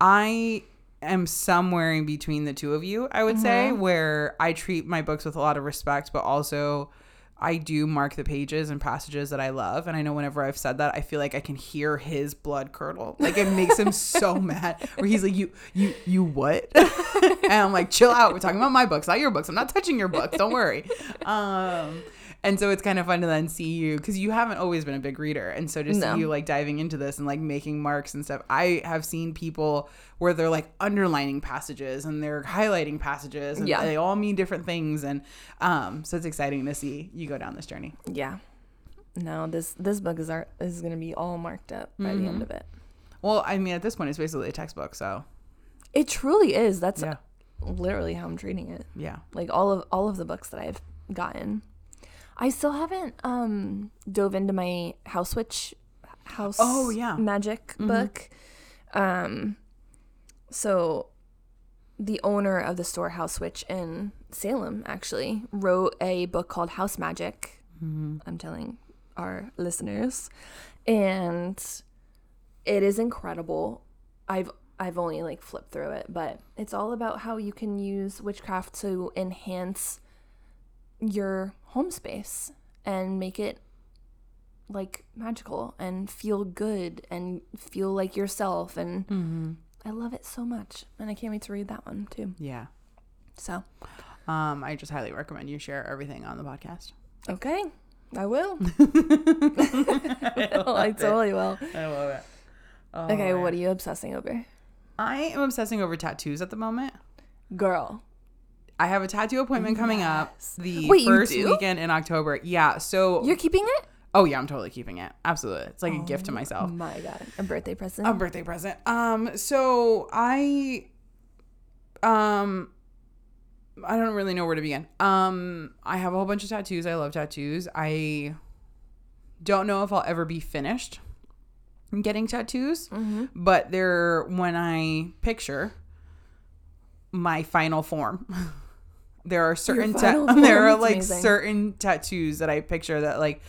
I am somewhere in between the two of you, I would say, where I treat my books with a lot of respect, but also I do mark the pages and passages that I love. And I know whenever I've said that, I feel like I can hear his blood curdle. Like it makes him so mad. Where he's like, You you you what? and I'm like, chill out. We're talking about my books, not your books. I'm not touching your books. Don't worry. Um and so it's kind of fun to then see you because you haven't always been a big reader. And so just No. see you like diving into this and like making marks and stuff. I have seen people where they're like underlining passages and they're highlighting passages and Yeah. they all mean different things. And um, so it's exciting to see you go down this journey. Yeah. No, this this book is art is gonna be all marked up by the end of it. Well, I mean, at this point, it's basically a textbook. So It truly is. That's yeah, literally how I'm treating it. yeah. Like all of all of the books that I've gotten. I still haven't um dove into my house witch house Oh, yeah. magic book. Um so the owner of the store House Witch in Salem actually wrote a book called House Magic. I'm telling our listeners. And it is incredible. I've I've only like flipped through it, but it's all about how you can use witchcraft to enhance your home space and make it like magical and feel good and feel like yourself and I love it so much and I can't wait to read that one too. Yeah. So, Um, I just highly recommend you share everything on the podcast. okay. I will. I totally will. I love it. Oh, Okay, what are you obsessing over? I am obsessing over tattoos at the moment. Girl. I have a tattoo appointment coming up the Wait, you first do? weekend in October. Yeah. So, You're keeping it? oh yeah, I'm totally keeping it. Absolutely. It's like a gift to myself. My god. A birthday present? A birthday present. Um, so I, um, I don't really know where to begin. Um, I have a whole bunch of tattoos. I love tattoos. I don't know if I'll ever be finished getting tattoos, but they're when I picture my final form. there are certain ta- there are like amazing. certain tattoos that I picture that like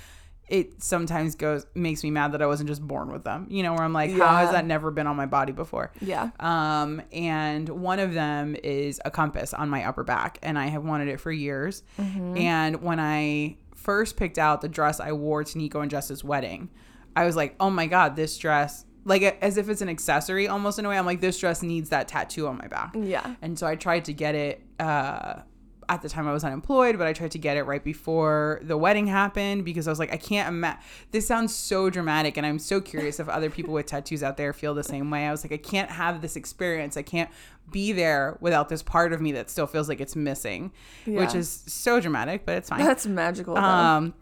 it sometimes goes makes me mad that I wasn't just born with them. You know, where I'm like, how has that never been on my body before? yeah. Um, and one of them is a compass on my upper back, and I have wanted it for years. And when I first picked out the dress I wore to Nico and Jess's wedding, I was like, oh my god, this dress, like as if it's an accessory almost in a way. I'm like, this dress needs that tattoo on my back. Yeah. And so I tried to get it uh, at the time I was unemployed, but I tried to get it right before the wedding happened because I was like, I can't imagine. This sounds so dramatic, and I'm so curious if other people with tattoos out there feel the same way. I was like, I can't have this experience. I can't be there without this part of me that still feels like it's missing, which is so dramatic, but it's fine. That's magical. Um,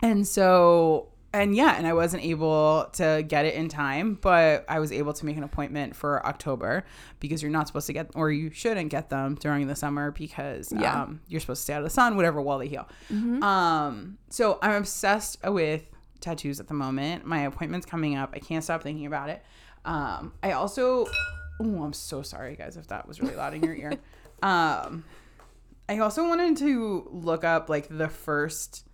and so, and yeah, and I wasn't able to get it in time, but I was able to make an appointment for October because you're not supposed to get, or you shouldn't get them during the summer because Yeah. um, you're supposed to stay out of the sun, whatever, while they heal. Um, so I'm obsessed with tattoos at the moment. My appointment's coming up. I can't stop thinking about it. Um, I also, oh, I'm so sorry, guys, if that was really loud in your ear. Um, I also wanted to look up like the first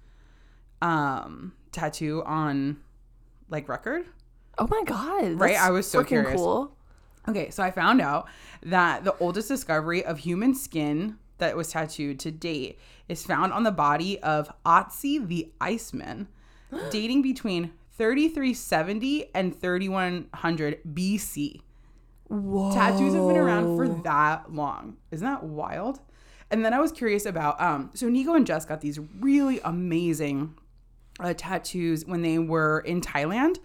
um tattoo on like record. oh my god. Right, I was so curious. cool. Okay, so I found out that the oldest discovery of human skin that was tattooed to date is found on the body of Otzi the Iceman, dating between 3370 and 3100 BC. Whoa. Tattoos have been around for that long. Isn't that wild? And then I was curious about um so Nico and Jess got these really amazing uh, tattoos when they were in Thailand.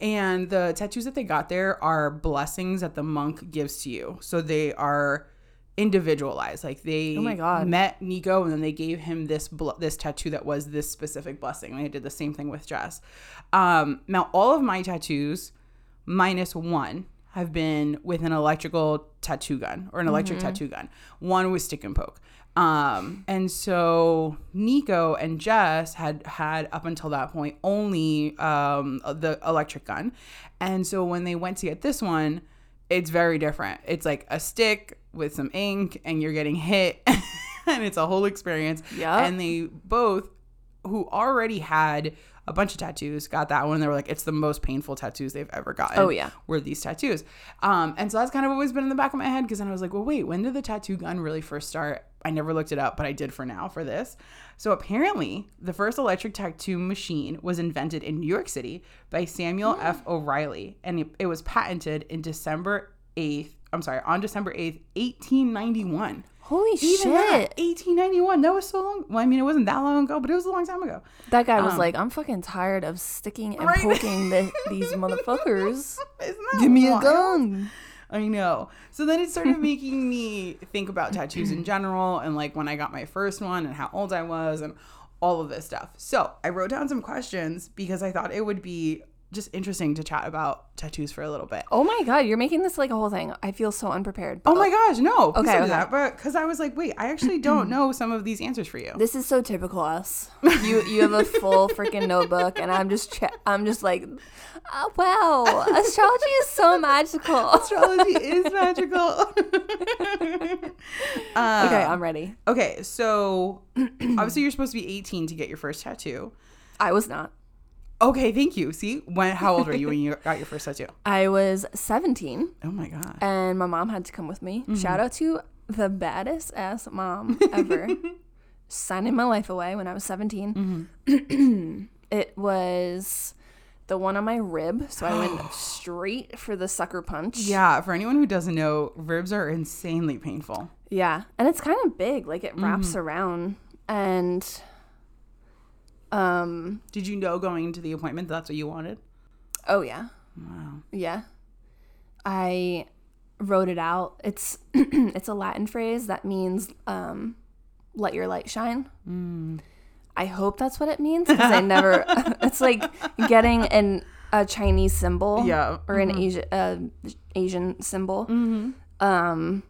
And the tattoos that they got there are blessings that the monk gives to you. So they are individualized. Like they Oh my God. met Nico and then they gave him this bl- this tattoo that was this specific blessing. And they did the same thing with Jess. Um, now all of my tattoos minus one have been with an electrical tattoo gun or an electric tattoo gun. One was stick and poke. Um, and so Nico and Jess had had up until that point only um, the electric gun. And so when they went to get this one, it's very different. It's like a stick with some ink and you're getting hit and it's a whole experience. Yeah. And they both, who already had a bunch of tattoos, got that one. They were like, it's the most painful tattoos they've ever gotten. Oh, yeah. Were these tattoos. Um, and so that's kind of always been in the back of my head because then I was like, well, wait, when did the tattoo gun really first start? I never looked it up, but I did for now for this. So apparently, the first electric tattoo machine was invented in New York City by Samuel F. O'Reilly, and it, it was patented in December 8th. I'm sorry, on December 8th, 1891. Holy Even shit. that, 1891. That was so long. Well, I mean, it wasn't that long ago, but it was a long time ago. That guy was Um, like, I'm fucking tired of sticking and Right. poking the, these motherfuckers. Give me a gun. I know. So then it started making me think about tattoos in general and like when I got my first one and how old I was and all of this stuff. So I wrote down some questions because I thought it would be just interesting to chat about tattoos for a little bit. Oh my god, you're making this like a whole thing. I feel so unprepared. Oh my gosh, no. Okay, okay. that. But because I was like, wait, I actually don't know some of these answers for you. This is so typical us. You you have a full freaking notebook, and I'm just che- I'm just like, oh, wow, astrology is so magical. Astrology is magical. Uh, okay, I'm ready. okay, so obviously you're supposed to be 18 to get your first tattoo. I was not. Okay, thank you. See, when how old were you when you got your first tattoo? I was 17, Oh my god. and my mom had to come with me. Mm-hmm. Shout out to the baddest ass mom ever, signing my life away when I was 17. Mm-hmm. it was the one on my rib, so I went straight for the sucker punch. Yeah, for anyone who doesn't know, ribs are insanely painful. Yeah, and it's kind of big, like it wraps Mm-hmm. around, and um, Did you know going into the appointment that's what you wanted? oh yeah, Wow. yeah. I wrote it out. It's it's a Latin phrase that means um, "let your light shine." Mm. I hope that's what it means because I never. it's like getting an a Chinese symbol, Yeah. or an Asian uh, Asian symbol. Um,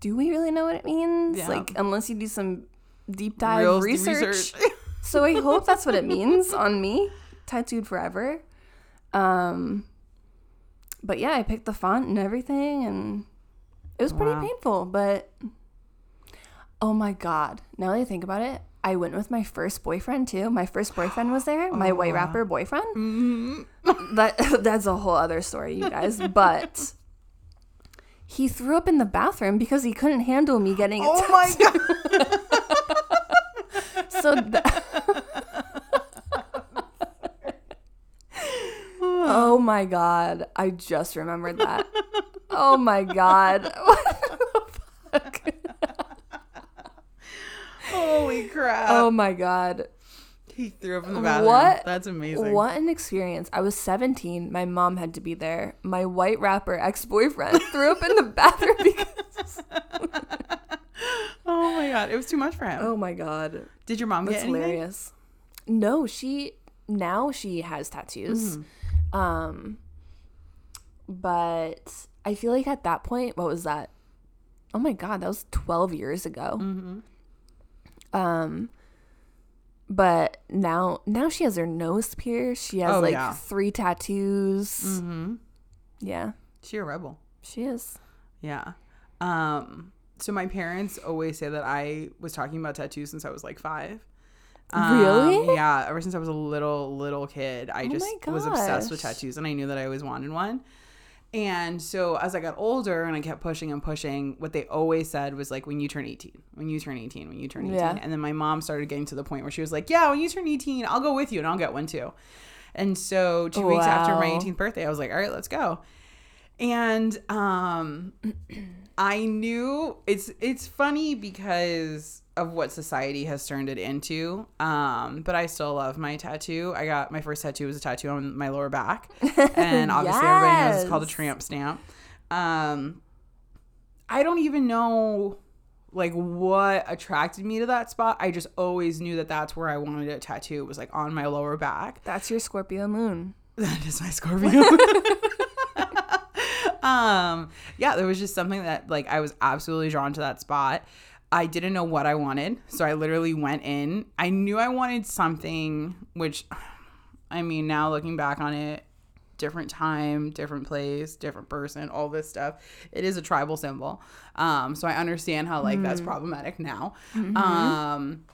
do we really know what it means? Yeah. Like, unless you do some deep dive Real research. so I hope that's what it means on me, tattooed forever. Um, but yeah, I picked the font and everything, and it was pretty Wow. painful. But oh my god, now that I think about it, I went with my first boyfriend too. My first boyfriend was there, my white rapper boyfriend. Mm-hmm. That that's a whole other story, you guys. But he threw up in the bathroom because he couldn't handle me getting it. Oh my god. So th- Oh my god. I just remembered that. Oh my god. What the fuck? Holy crap. Oh my god. he threw up in the bathroom. What? That's amazing. What an experience. I was 17. My mom had to be there. My white rapper ex-boyfriend threw up in the bathroom because Oh my god. It was too much for him. Oh my god. Did your mom That's get anything? hilarious. No, she now she has tattoos. Mm-hmm. Um but I feel like at that point, what was that? Oh my god, that was 12 years ago. Mm-hmm. Um but now now she has her nose pierced. She has Oh, like yeah. three tattoos. Mm-hmm. Yeah, She a rebel. she is. Yeah. Um, so my parents always say that I was talking about tattoos since I was like five. Um, Really? Yeah. Ever since I was a little, little kid, I Oh just was obsessed with tattoos and I knew that I always wanted one. And so as I got older and I kept pushing and pushing, what they always said was like, when you turn 18, when you turn 18, when you turn 18. Yeah. And then my mom started getting to the point where she was like, yeah, when you turn 18, I'll go with you and I'll get one too. And so two weeks after my 18th birthday, I was like, all right, let's go. And um I knew it's it's funny because of what society has turned it into. Um, but I still love my tattoo. I got my first tattoo was a tattoo on my lower back. And obviously everybody knows it's called a tramp stamp. Um I don't even know like what attracted me to that spot. I just always knew that that's where I wanted a tattoo. It was like on my lower back. That's your Scorpio moon. That is my Scorpio. um, yeah, there was just something that like I was absolutely drawn to that spot. I didn't know what I wanted, so I literally went in. I knew I wanted something which I mean, now looking back on it, different time, different place, different person, all this stuff. It is a tribal symbol. Um, so I understand how like that's problematic now. Mhm. Um,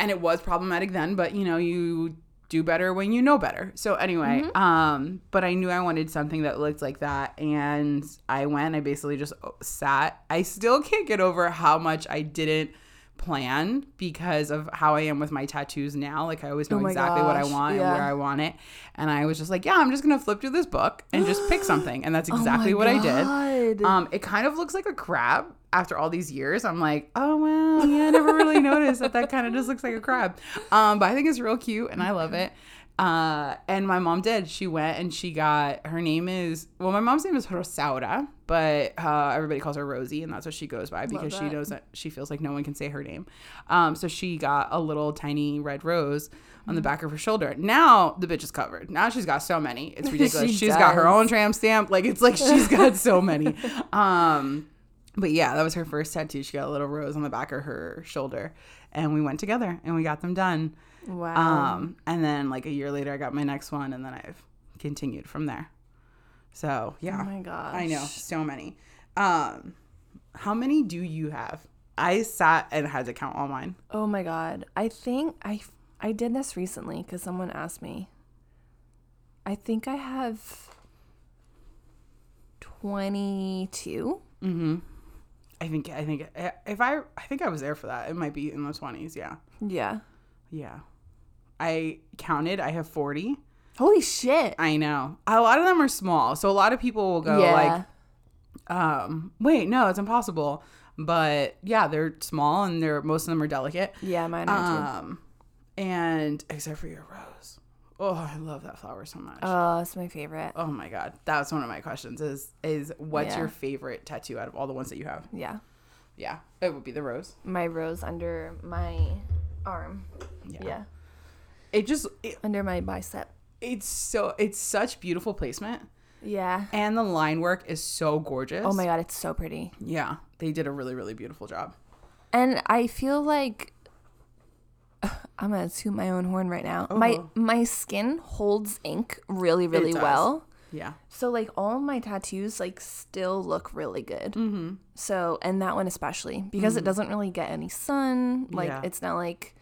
and it was problematic then, but you know, you do better when you know better. So anyway, um, but I knew I wanted something that looked like that, and I went. I basically just sat. I still can't get over how much I didn't plan because of how I am with my tattoos now. Like I always know Oh exactly what I want yeah. and where I want it, and I was just like, yeah, I'm just gonna flip through this book and just pick something, and that's Oh exactly what I did. Um, it kind of looks like a crab after all these years. I'm like, oh well, yeah, I never really noticed that that kind of just looks like a crab. Um, but I think it's real cute and I love it. Uh, and my mom did. She went and she got her name is well, my mom's name is Rosaura, but uh, everybody calls her Rosie, and that's what she goes by because she knows that she feels like no one can say her name. Um, so she got a little tiny red rose on the back of her shoulder. Now the bitch is covered. Now she's got so many. It's ridiculous. She she's got her own tramp stamp. Like it's like she's got so many. Um, but yeah, that was her first tattoo. She got a little rose on the back of her shoulder, and we went together and we got them done. Wow. Um, and then like a year later, I got my next one, and then I've continued from there. So yeah, oh my gosh. I know so many. Um, how many do you have? I sat and had to count all mine. Oh my god. I think I I did this recently cuz someone asked me. I think I have 22. Mm-hmm. I think I think if I I think I was there for that. It might be in the twenties. Yeah, Yeah. yeah. I counted. I have forty. Holy shit. I know. A lot of them are small, so a lot of people will go yeah. like, um, "Wait, no, it's impossible." But yeah, they're small and they're most of them are delicate. yeah, mine are Um, and except for your rose. Oh, I love that flower so much. Oh, it's my favorite. oh my god, That was one of my questions. Is is what's Yeah. your favorite tattoo out of all the ones that you have? Yeah. Yeah, it would be the rose. My rose under my arm. Yeah. Yeah. It just it, Under my bicep. it's so it's such beautiful placement, Yeah. and the line work is so gorgeous. Oh my god, it's so pretty. Yeah, they did a really really beautiful job. And I feel like I'm gonna toot my own horn right now. My Oh. my skin holds ink really really well. Yeah. So like all my tattoos like still look really good. Mm-hmm. So and that one especially because it doesn't really get any sun. Like Yeah. it's not like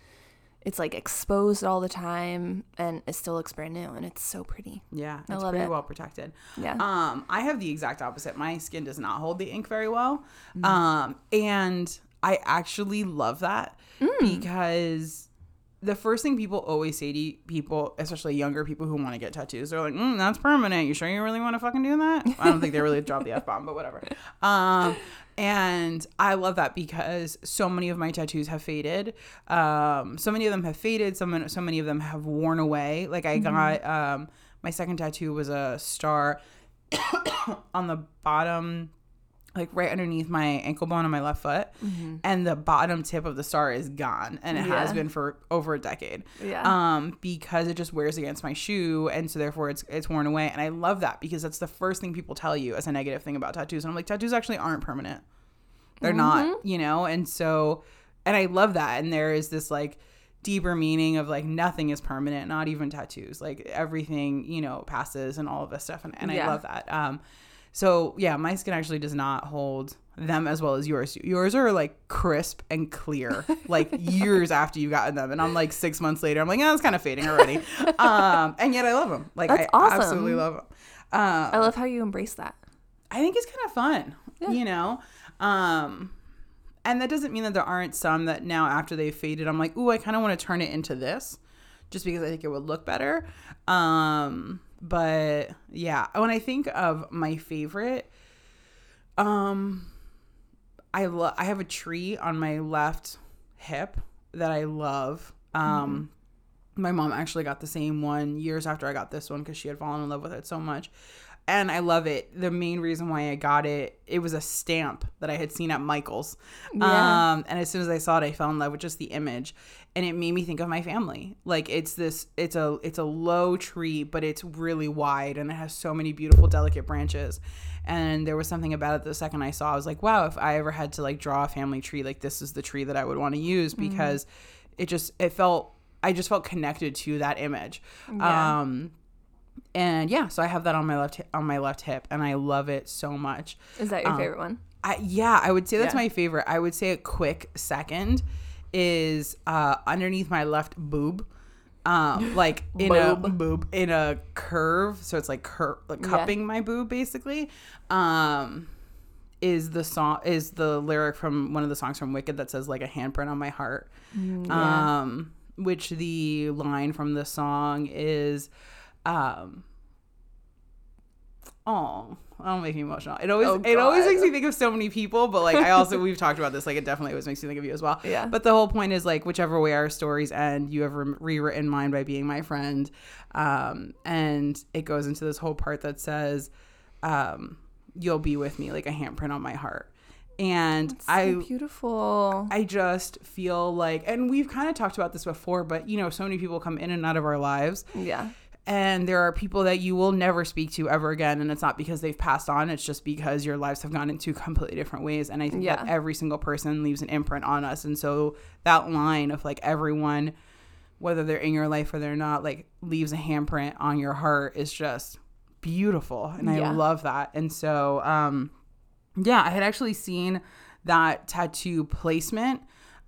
it's like exposed all the time and it still looks brand new and it's so pretty. Yeah, I it's love pretty it. well protected. Yeah. Um, I have the exact opposite. My skin does not hold the ink very well. Mm. Um, and I actually love that Mm. because the first thing people always say to people, especially younger people who want to get tattoos, they're like, mm, "That's permanent. You sure you really want to fucking do that?" I don't think they really drop the f bomb, but whatever. Um, and I love that because so many of my tattoos have faded. Um, so many of them have faded. So many, so many of them have worn away. Like I got um, my second tattoo was a star on the bottom like right underneath my ankle bone on my left foot and the bottom tip of the star is gone and it has been for over a decade. Yeah. um because it just wears against my shoe and so therefore it's it's worn away and i love that because that's the first thing people tell you as a negative thing about tattoos and i'm like tattoos actually aren't permanent. They're not you know? And so and i love that and there is this like deeper meaning of like nothing is permanent not even tattoos like everything you know passes and all of this stuff and, and i love that. Um so yeah my skin actually does not hold them as well as yours yours are like crisp and clear like years after you've gotten them and i'm like six months later i'm like oh it's kind of fading already um and yet i love them like That's i awesome. absolutely love them um, I love how you embrace that. I think it's kind of fun, you know? Um, and that doesn't mean that there aren't some that now after they've faded, I'm like, ooh, I kind of want to turn it into this just because I think it would look better. Um, but yeah, when I think of my favorite, um, I love, I have a tree on my left hip that I love. Um, my mom actually got the same one years after I got this one because she had fallen in love with it so much. And I love it. The main reason why I got it, it was a stamp that I had seen at Michael's. Yeah. Um, and as soon as I saw it, I fell in love with just the image. And it made me think of my family. Like it's this it's a it's a low tree, but it's really wide and it has so many beautiful, delicate branches. And there was something about it the second I saw, I was like, wow, if I ever had to like draw a family tree, like this is the tree that I would want to use because it just it felt I just felt connected to that image. Yeah. Um and yeah, so I have that on my left on my left hip, and I love it so much. Is that your Um, favorite one? I, yeah, I would say that's Yeah. my favorite. I would say a quick second is uh, underneath my left boob. Um, like in a Boob. boob in a curve, so it's like cur- like Yeah. cupping my boob basically. Um, is the song is the lyric from one of the songs from Wicked that says like a handprint on my heart. Mm, yeah. Um, which the line from the song is, um, oh, that'll make me emotional. It always Oh, it always makes me think of so many people, but like I also we've talked about this. Like it definitely always makes me think of you as well. Yeah. But the whole point is like whichever way our stories end, you have re- rewritten mine by being my friend, um, and it goes into this whole part that says, um, "You'll be with me like a handprint on my heart." And So I beautiful. I just feel like, and we've kind of talked about this before, but you know, so many people come in and out of our lives, yeah. And there are people that you will never speak to ever again. And it's not because they've passed on, it's just because your lives have gone into completely different ways. And I think that every single person leaves an imprint on us. And so that line of like everyone, whether they're in your life or they're not, like leaves a handprint on your heart is just beautiful. And I Yeah. love that. And so, um, yeah, I had actually seen that tattoo placement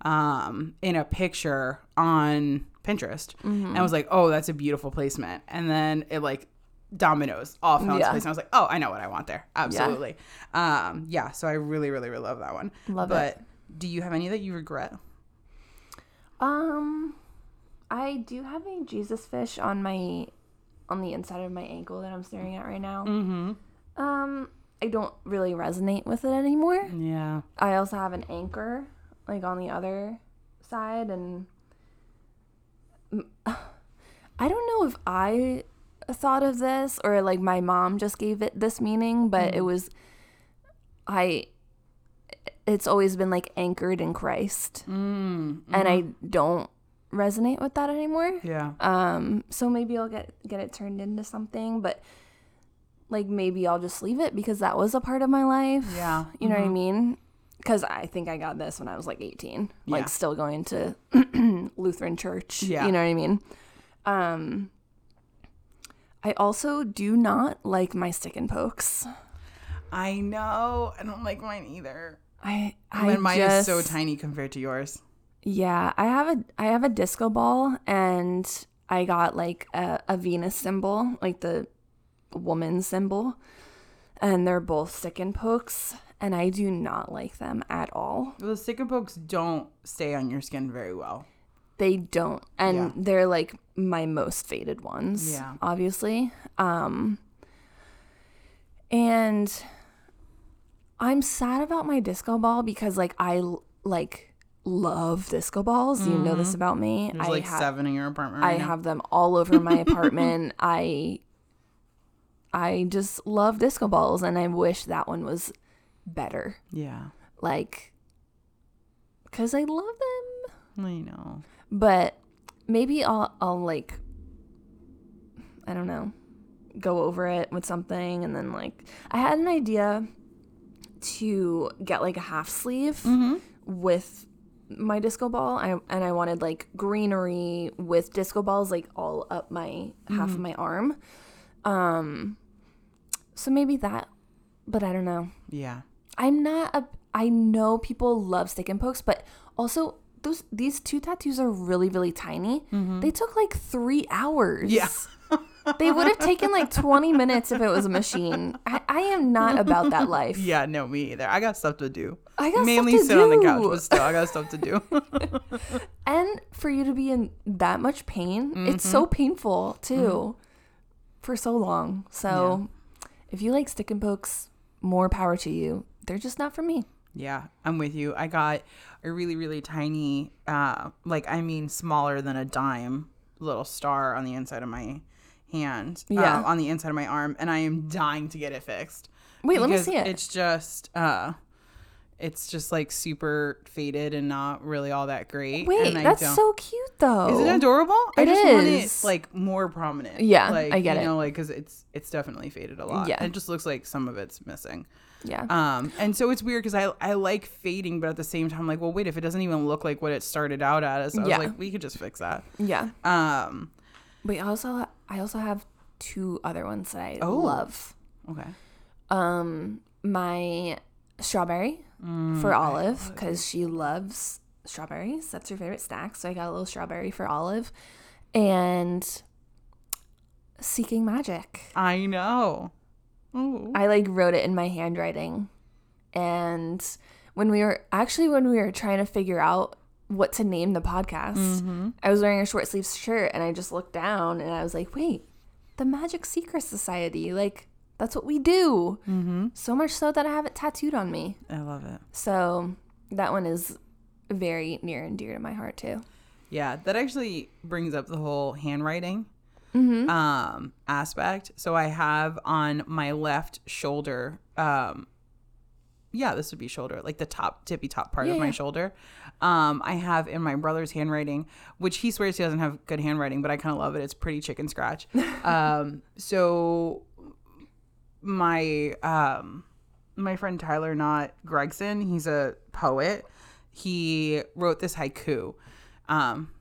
um, in a picture on Pinterest, and I was like, "Oh, that's a beautiful placement." And then it like dominoes all fell into Yeah. place. And I was like, "Oh, I know what I want there. Absolutely." Yeah. Um, yeah. So I really, really, really love that one. Love but it. do you have any that you regret? Um, I do have a Jesus fish on my on the inside of my ankle that I'm staring at right now. Mm-hmm. Um, I don't really resonate with it anymore. Yeah. I also have an anchor like on the other side and I don't know if I thought of this or like my mom just gave it this meaning, but it was I it's always been like anchored in Christ Mm. and I don't resonate with that anymore. Yeah. Um so maybe I'll get get it turned into something, but like maybe I'll just leave it because that was a part of my life. Yeah. You know what I mean? Because I think I got this when I was like 18, Yeah. like still going to Lutheran church. Yeah. You know what I mean? Um, I also do not like my stick and pokes. I know. I don't like mine either. I, I When mine just, is so tiny compared to yours. Yeah, I have a I have a disco ball and I got like a, a Venus symbol, like the woman symbol, and they're both stick and pokes, and I do not like them at all. The stick and pokes don't stay on your skin very well. They don't. And Yeah. they're like my most faded ones. Yeah. Obviously. Um and I'm sad about my disco ball because like I like love disco balls. You know this about me. Mm-hmm. There's I like ha- seven in your apartment. I now. have them all over my apartment. I I just love disco balls and I wish that one was better. Yeah. Like cuz I love them. I know. but maybe I'll I'll like I don't know go over it with something and then like I had an idea to get like a half sleeve with my disco ball I, and I wanted like greenery with disco balls like all up my half of my arm um so maybe that but I don't know Yeah. I'm not a I know people love stick and pokes, but also those these two tattoos are really, really tiny. Mm-hmm. They took like three hours. Yeah. they would have taken like 20 minutes if it was a machine. I, I am not about that life. Yeah, no, me either. I got stuff to do. I got Mainly stuff to sit on the couch, but still, I got stuff to do. And for you to be in that much pain, it's so mm-hmm. painful too mm-hmm. for so long. So if you like stick and pokes, more power to you. They're just not for me. yeah, I'm with you. I got a really, really tiny, uh, like I mean, smaller than a dime little star on the inside of my hand. uh, Yeah. on the inside of my arm, and I am dying to get it fixed. Wait, let me see it. It's just, uh, it's just like super faded and not really all that great. Wait, and I that's don't- so cute though. Is it adorable? I It just want is. it like more prominent. Yeah, like, I get you it. know, like because it's it's definitely faded a lot. Yeah. it just looks like some of it's missing. Yeah. Um, and so it's weird because I I like fading, but at the same time, like, well, wait, if it doesn't even look like what it started out as, I was Yeah. like, we could just fix that. yeah. Um, Wait, I also I also have two other ones that I Oh. love. Okay. Um, my strawberry Mm, for Olive because she loves strawberries. That's her favorite snack. So I got a little strawberry for Olive, and Seeking Magic. I know. Ooh. I like wrote it in my handwriting. And when we were actually when we were trying to figure out what to name the podcast, Mm-hmm. I was wearing a short sleeve shirt and I just looked down and I was like, wait, the Magic Seeker Society. Like, that's what we do. Mm-hmm. So much so that I have it tattooed on me. I love it. So that one is very near and dear to my heart too. Yeah, that actually brings up the whole handwriting Mm-hmm. um, aspect. So I have on my left shoulder, um, yeah, this would be shoulder, like the top tippy top part Yeah, of my yeah. shoulder. Um, I have in my brother's handwriting, which he swears he doesn't have good handwriting, but I kind of love it. It's pretty chicken scratch. um, so my um, my friend Tyler Knott Gregson, he's a poet. He wrote this haiku. Um,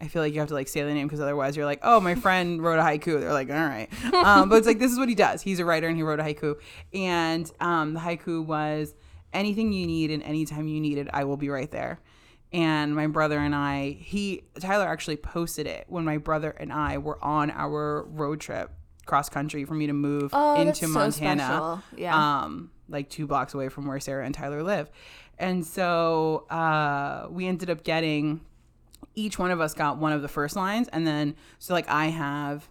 I feel like you have to like say the name because otherwise you're like, oh, my friend wrote a haiku. They're like, all right. Um, but it's like, this is what he does. He's a writer and he wrote a haiku. And um, the haiku was, anything you need and anytime you need it, I will be right there. And my brother and I, he, Tyler actually posted it when my brother and I were on our road trip cross country for me to move Oh, into so Montana special. Yeah. um, like two blocks away from where Sarah and Tyler live. And so uh, we ended up getting each one of us got one of the first lines. And then, so like I have,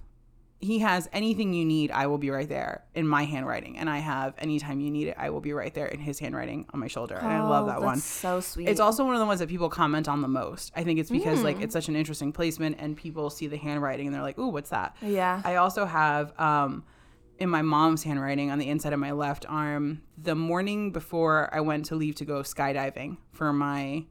he has anything you need, I will be right there in my handwriting. And I have anytime you need it, I will be right there in his handwriting on my shoulder. And I love Oh, that that's one. So sweet. It's also one of the ones that people comment on the most. I think it's because like Mm. it's such an interesting placement and people see the handwriting and they're like, ooh, what's that? yeah. I also have um, in my mom's handwriting on the inside of my left arm the morning before I went to leave to go skydiving for my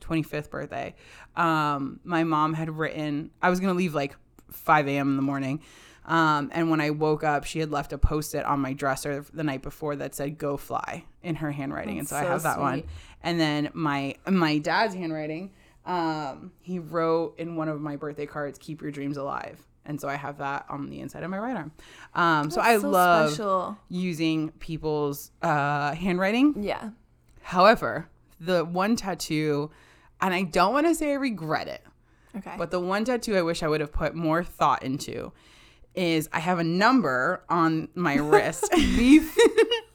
25th birthday. Um, my mom had written, I was going to leave like 5 a.m. in the morning. Um, and when I woke up, she had left a post it on my dresser the night before that said "Go fly" in her handwriting, and That's so, I have that one. And then my my dad's handwriting, um, he wrote in one of my birthday cards, "Keep your dreams alive," and so I have that on the inside of my right arm. Um, so I so love special. using people's uh, handwriting. Yeah. However, the one tattoo, and I don't want to say I regret it, Okay. but the one tattoo I wish I would have put more thought into is I have a number on my wrist. Beef.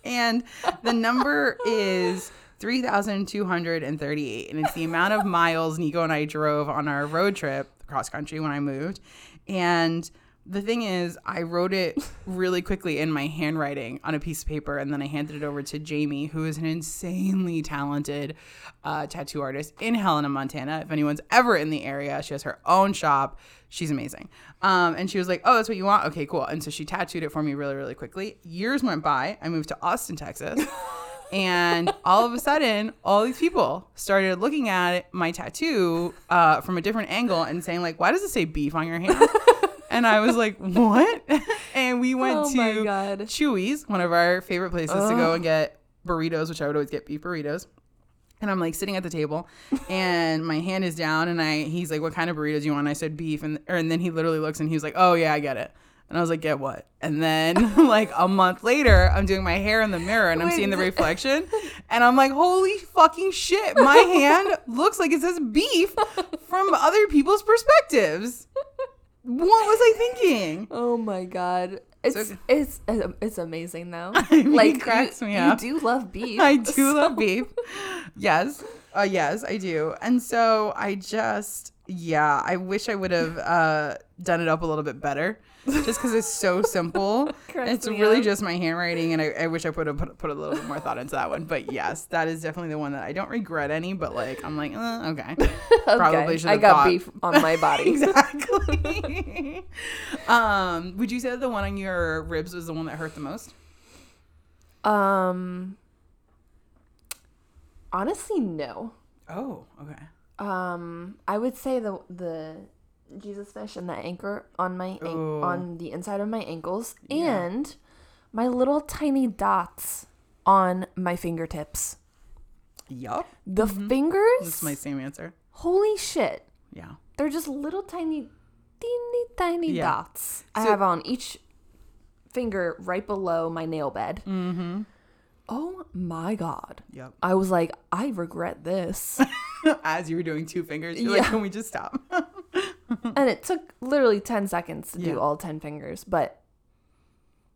and the number is 3,238. And it's the amount of miles Nico and I drove on our road trip cross country when I moved. And the thing is, I wrote it really quickly in my handwriting on a piece of paper, and then I handed it over to Jamie, who is an insanely talented uh, tattoo artist in Helena, Montana. If anyone's ever in the area, she has her own shop. She's amazing. Um, and she was like, "Oh, that's what you want? Okay, cool." And so she tattooed it for me really, really quickly. Years went by. I moved to Austin, Texas. and all of a sudden all these people started looking at my tattoo uh, from a different angle and saying like why does it say beef on your hand and i was like what and we went Oh to Chuy's one of our favorite places to go and get burritos which i would always get beef burritos and I'm like sitting at the table, and my hand is down, and I he's like, "What kind of burritos do you want?" And I said beef, and or, and then he literally looks and he was like, "Oh yeah, I get it." And I was like, "Get what?" And then like a month later, I'm doing my hair in the mirror, and I'm Wait, seeing the reflection, and I'm like, "Holy fucking shit!" My hand looks like it says beef from other people's perspectives. What was I thinking? Oh my god. It's So- it's it's amazing though. mean, like it cracks you, me you do love beef. I do love beef. Yes. Uh, yes, I do. And so I just, yeah, I wish I would have uh, done it up a little bit better just because it's so simple. It's really up. just my handwriting. And I, I wish I would have put, put a little bit more thought into that one. But yes, that is definitely the one that I don't regret any, but like, I'm like, uh, okay. Probably should I got thought. beef on my body. exactly. um, would you say that the one on your ribs was the one that hurt the most? Um honestly no. Oh, okay. Um I would say the the Jesus fish and the anchor on my an- on the inside of my ankles Yeah. and my little tiny dots on my fingertips. Yup. The fingers. That's fingers? my same answer. Holy shit. Yeah. They're just little tiny teeny tiny Yeah. dots. I have on each finger right below my nail bed. Mm-hmm. Oh my god. Yep. I was like, I regret this. As you were doing two fingers, you're like, Yeah. can we just stop? and it took literally 10 seconds to Yeah. do all 10 fingers, but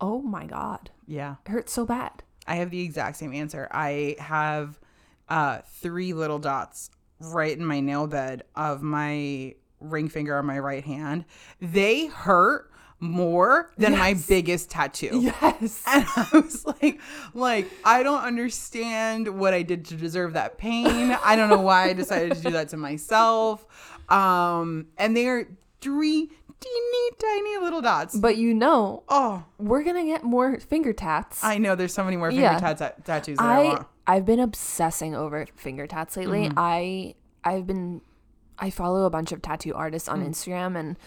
oh my god. yeah. It hurts so bad. I have the exact same answer. I have uh, three little dots right in my nail bed of my ring finger on my right hand. They hurt more than my biggest tattoo. Yes. And I was like, like, I don't understand what I did to deserve that pain. I don't know why I decided to do that to myself. Um, and they're three teeny tiny little dots. But you know, Oh, we're going to get more finger tats. I know there's so many more finger Yeah. tats tattoos that I, I want. I've been obsessing over finger tats lately. Mm-hmm. I I've been I follow a bunch of tattoo artists Mm. on Instagram and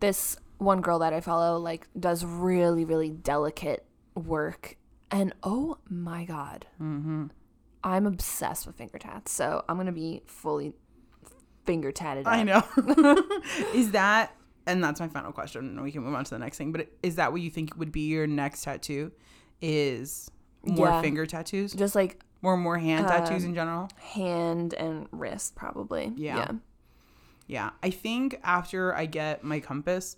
this one girl that I follow like does really really delicate work and oh my god. Mm-hmm. I'm obsessed with finger tats. So I'm going to be fully finger tatted up. I know. is that and that's my final question and we can move on to the next thing but is that what you think would be your next tattoo is more Yeah. finger tattoos Just like more more hand tattoos Um, in general hand and wrist probably. Yeah. Yeah. yeah i think after i get my compass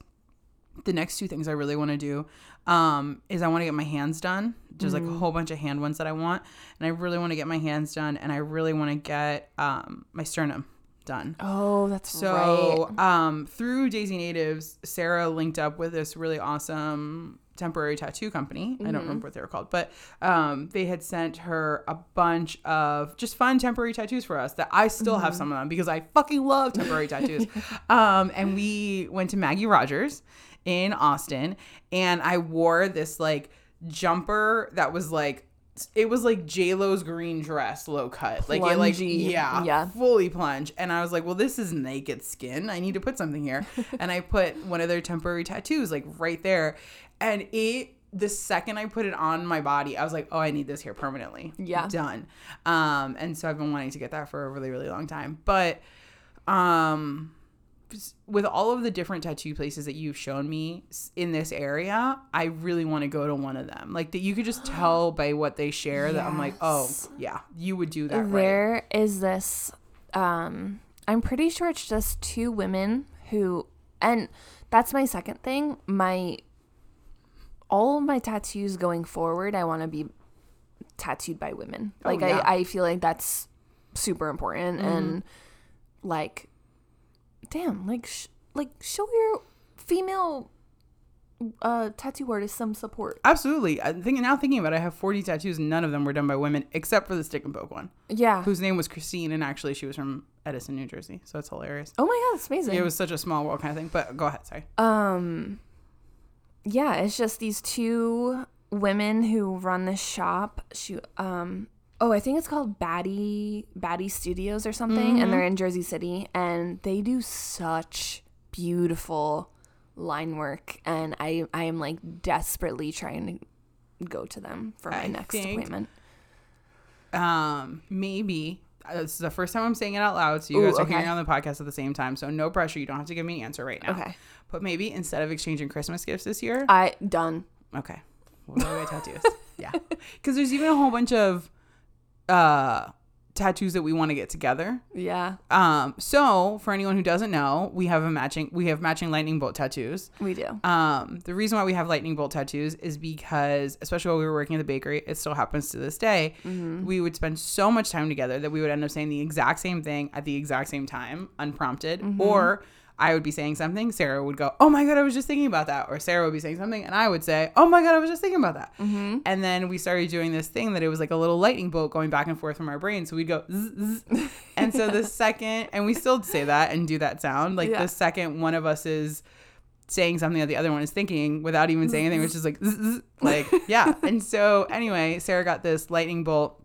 the next two things i really want to do um, is i want to get my hands done there's like Mm-hmm. a whole bunch of hand ones that i want and i really want to get my hands done and i really want to get um, my sternum done Oh, that's So, right. um, through Daisy Natives, Sarah linked up with this really awesome temporary tattoo company. I don't remember what they were called, but um, they had sent her a bunch of just fun temporary tattoos for us that I still have some of them because I fucking love temporary tattoos. Um, and we went to Maggie Rogers in Austin, and I wore this like jumper that was like. It was like J Lo's green dress, low cut, like it, like yeah, Yeah. fully plunge. And I was like, well, this is naked skin. I need to put something here. and I put one of their temporary tattoos like right there. And it, the second I put it on my body, I was like, oh, I need this here permanently. Yeah. Done. Um, and so I've been wanting to get that for a really, really long time. But um, with all of the different tattoo places that you've shown me in this area, I really want to go to one of them. Like that you could just tell by what they share that I'm like, oh, yeah, you would do that right. There is this um I'm pretty sure it's just two women who and that's my second thing. My all of my tattoos going forward, I want to be tattooed by women. Oh, Like yeah. I I feel like that's super important and like damn, like sh- like show your female uh tattoo artist some support. Absolutely. I'm thinking now thinking about it, I have 40 tattoos and none of them were done by women except for the stick and poke one, Yeah. whose name was Christine and actually she was from Edison, New Jersey. So it's hilarious. Oh my god, it's amazing. It was such a small world kind of thing, but go ahead, sorry. Um yeah, it's just these two women who run this shop. She um oh, I think it's called Batty Batty Studios or something and they're in Jersey City and they do such beautiful line work and I I am like desperately trying to go to them for my I next think- appointment. Um, maybe uh, this is the first time I'm saying it out loud, so you Ooh, guys are okay. hearing on the podcast at the same time. So no pressure. You don't have to give me an answer right now. Okay. But maybe instead of exchanging Christmas gifts this year, I done. Okay. What I tattoos? yeah. Because there's even a whole bunch of uh tattoos that we want to get together. Yeah, Um, so for anyone who doesn't know, we have a matching we have matching lightning bolt tattoos. we do. Um, the reason why we have lightning bolt tattoos is because, especially while we were working at the bakery, it still happens to this day. We would spend so much time together that we would end up saying the exact same thing at the exact same time, unprompted. Or I would be saying something, Sarah would go, "Oh my god, I was just thinking about that," or Sarah would be saying something, and I would say, "Oh my god, I was just thinking about that." Mm-hmm. And then we started doing this thing that it was like a little lightning bolt going back and forth from our brain. So we'd go, zzz, zzz. and so the second, and we still say that and do that sound, like Yeah. the second one of us is saying something that the other one is thinking without even saying anything, which is like, zzz, like, yeah. And so anyway, Sarah got this lightning bolt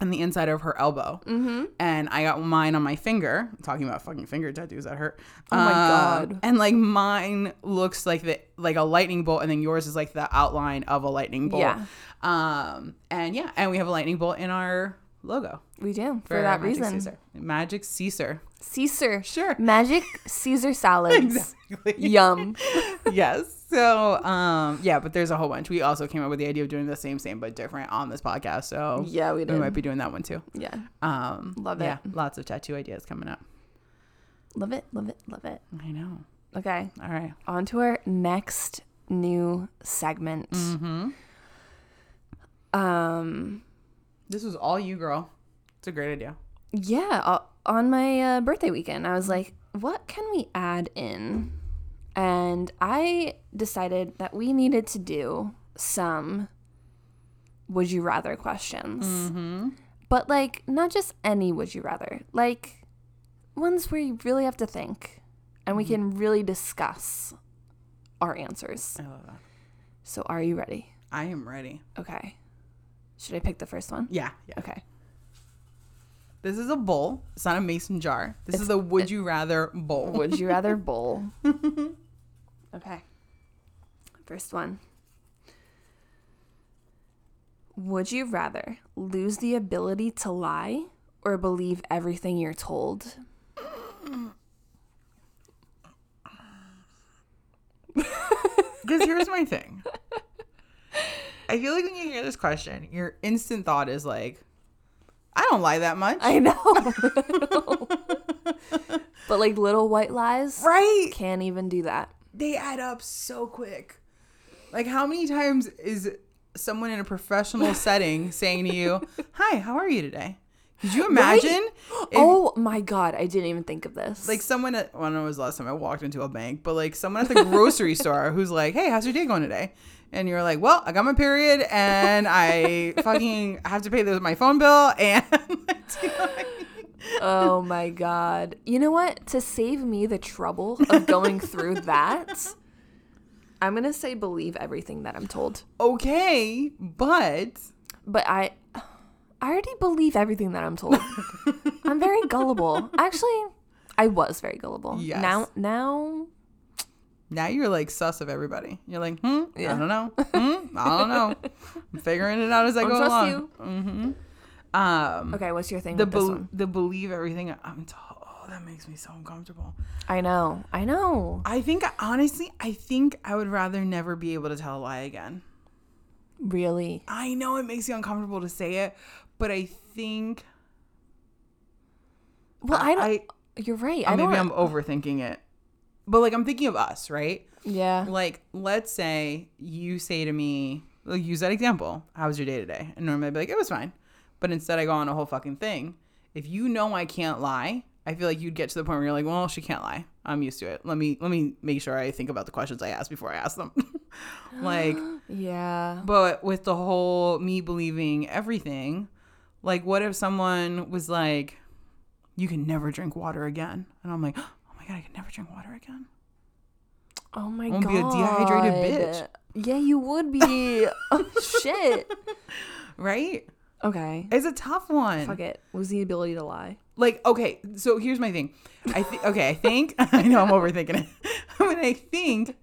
on the inside of her elbow, mm-hmm. and I got mine on my finger. talking about fucking finger tattoos that hurt. Oh my Um, God. And like mine looks like the like a lightning bolt, and then yours is like the outline of a lightning bolt. Yeah. Um. And yeah, and we have a lightning bolt in our logo We do for, that Magic reason. Caesar. Magic Caesar. Caesar. Sure. Magic Caesar salads. Exactly. Yum. yes. So, um, yeah, but there's a whole bunch. We also came up with the idea of doing the same, same, but different on this podcast. So Yeah, we we might be doing that one too. Yeah. Um, Love yeah, it. lots of tattoo ideas coming up. Love it. Love it. Love it. I know. Okay. All right. On to our next new segment. Mm-hmm. Um, This was all you, girl. It's a great idea. yeah, on my uh, birthday weekend, I was like, what can we add in? And I decided that we needed to do some would you rather questions. Mm-hmm. But like not just any would you rather. Like ones where you really have to think and we can really discuss our answers. I love that. So are you ready? I am ready. Okay. Should I pick the first one? Yeah. Yeah. Okay. This is a bowl. It's not a mason jar. This is a would you rather bowl. Would you rather bowl? okay. First one. Would you rather lose the ability to lie or believe everything you're told? Because here's my thing. I feel like when you hear this question, your instant thought is like, I don't lie that much. I know. but like little white lies right? can't even do that. They add up so quick. Like, how many times is someone in a professional setting saying to you, Hi, how are you today? Could you imagine? if- oh my god, I didn't even think of this. like someone at well, I don't know when was the last time I walked into a bank, but like someone at the grocery store who's like, "Hey, how's your day going today?" And you're like, "Well, I got my period, and I fucking have to pay this my phone bill." And oh my god. You know what? To save me the trouble of going through that, I'm going to say believe everything that I'm told. okay, but But I I already believe everything that I'm told. I'm very gullible. Actually, I was very gullible. Yes. Now now now you're like sus of everybody. You're like, "Hmm, Yeah. I don't know. Hmm, I don't know. I'm figuring it out as I Don't go trust along." Mm-hmm. Um, Okay, what's your thing the with this one? the believe everything I'm told. Oh, that makes me so uncomfortable. I know. I know. I think honestly, I think I would rather never be able to tell a lie again. Really. I know it makes you uncomfortable to say it, but I think Well, I, don't I You're right. I don't maybe I'm overthinking it. But like I'm thinking of us, right? Yeah. Like let's say you say to me, like, use that example. How was your day today? And normally I'd be like, it was fine. But instead I go on a whole fucking thing. If you know I can't lie, I feel like you'd get to the point where you're like, well, she can't lie. I'm used to it. Let me let me make sure I think about the questions I ask before I ask them. like Yeah. But with the whole me believing everything, like what if someone was like, you can never drink water again? And I'm like, oh my God, I can never drink water again. Oh my I won't god, be a dehydrated bitch. Yeah, you would be. oh shit. Right? Okay. It's a tough one. Fuck it. Was the ability to lie. Like, okay, so here's my thing. I think, okay, I think, I know I'm overthinking it. but I think,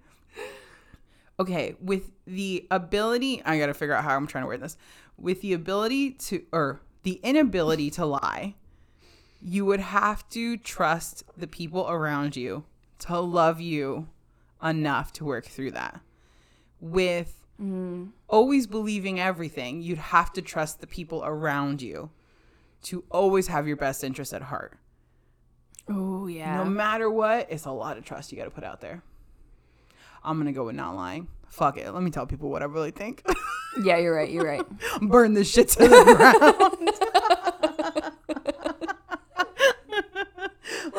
okay, with the ability, I gotta figure out how I'm trying to word this. With the ability to, or the inability to lie, you would have to trust the people around you to love you enough to work through that. With Mm-hmm. always believing everything, you'd have to trust the people around you to always have your best interest at heart. Oh yeah. No matter what, it's a lot of trust you got to put out there. I'm going to go with not lying. Fuck it. Let me tell people what I really think. yeah, you're right. You're right. Burn this shit to the ground.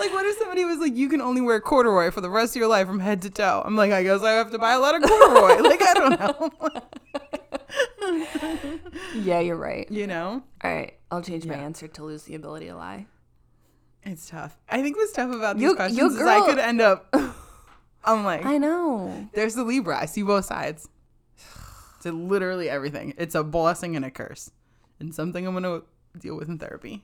like, what if somebody was like, you can only wear corduroy for the rest of your life from head to toe? I'm like, I guess I have to buy a lot of corduroy. like, I don't know. Yeah, you're right. you know? All right, I'll change my Yeah. answer to lose the ability to lie. It's tough. I think what's tough about these You- questions you is I could end up. I'm like, I know. there's the Libra. I see both sides. To literally everything. It's a blessing and a curse, and something I'm gonna deal with in therapy.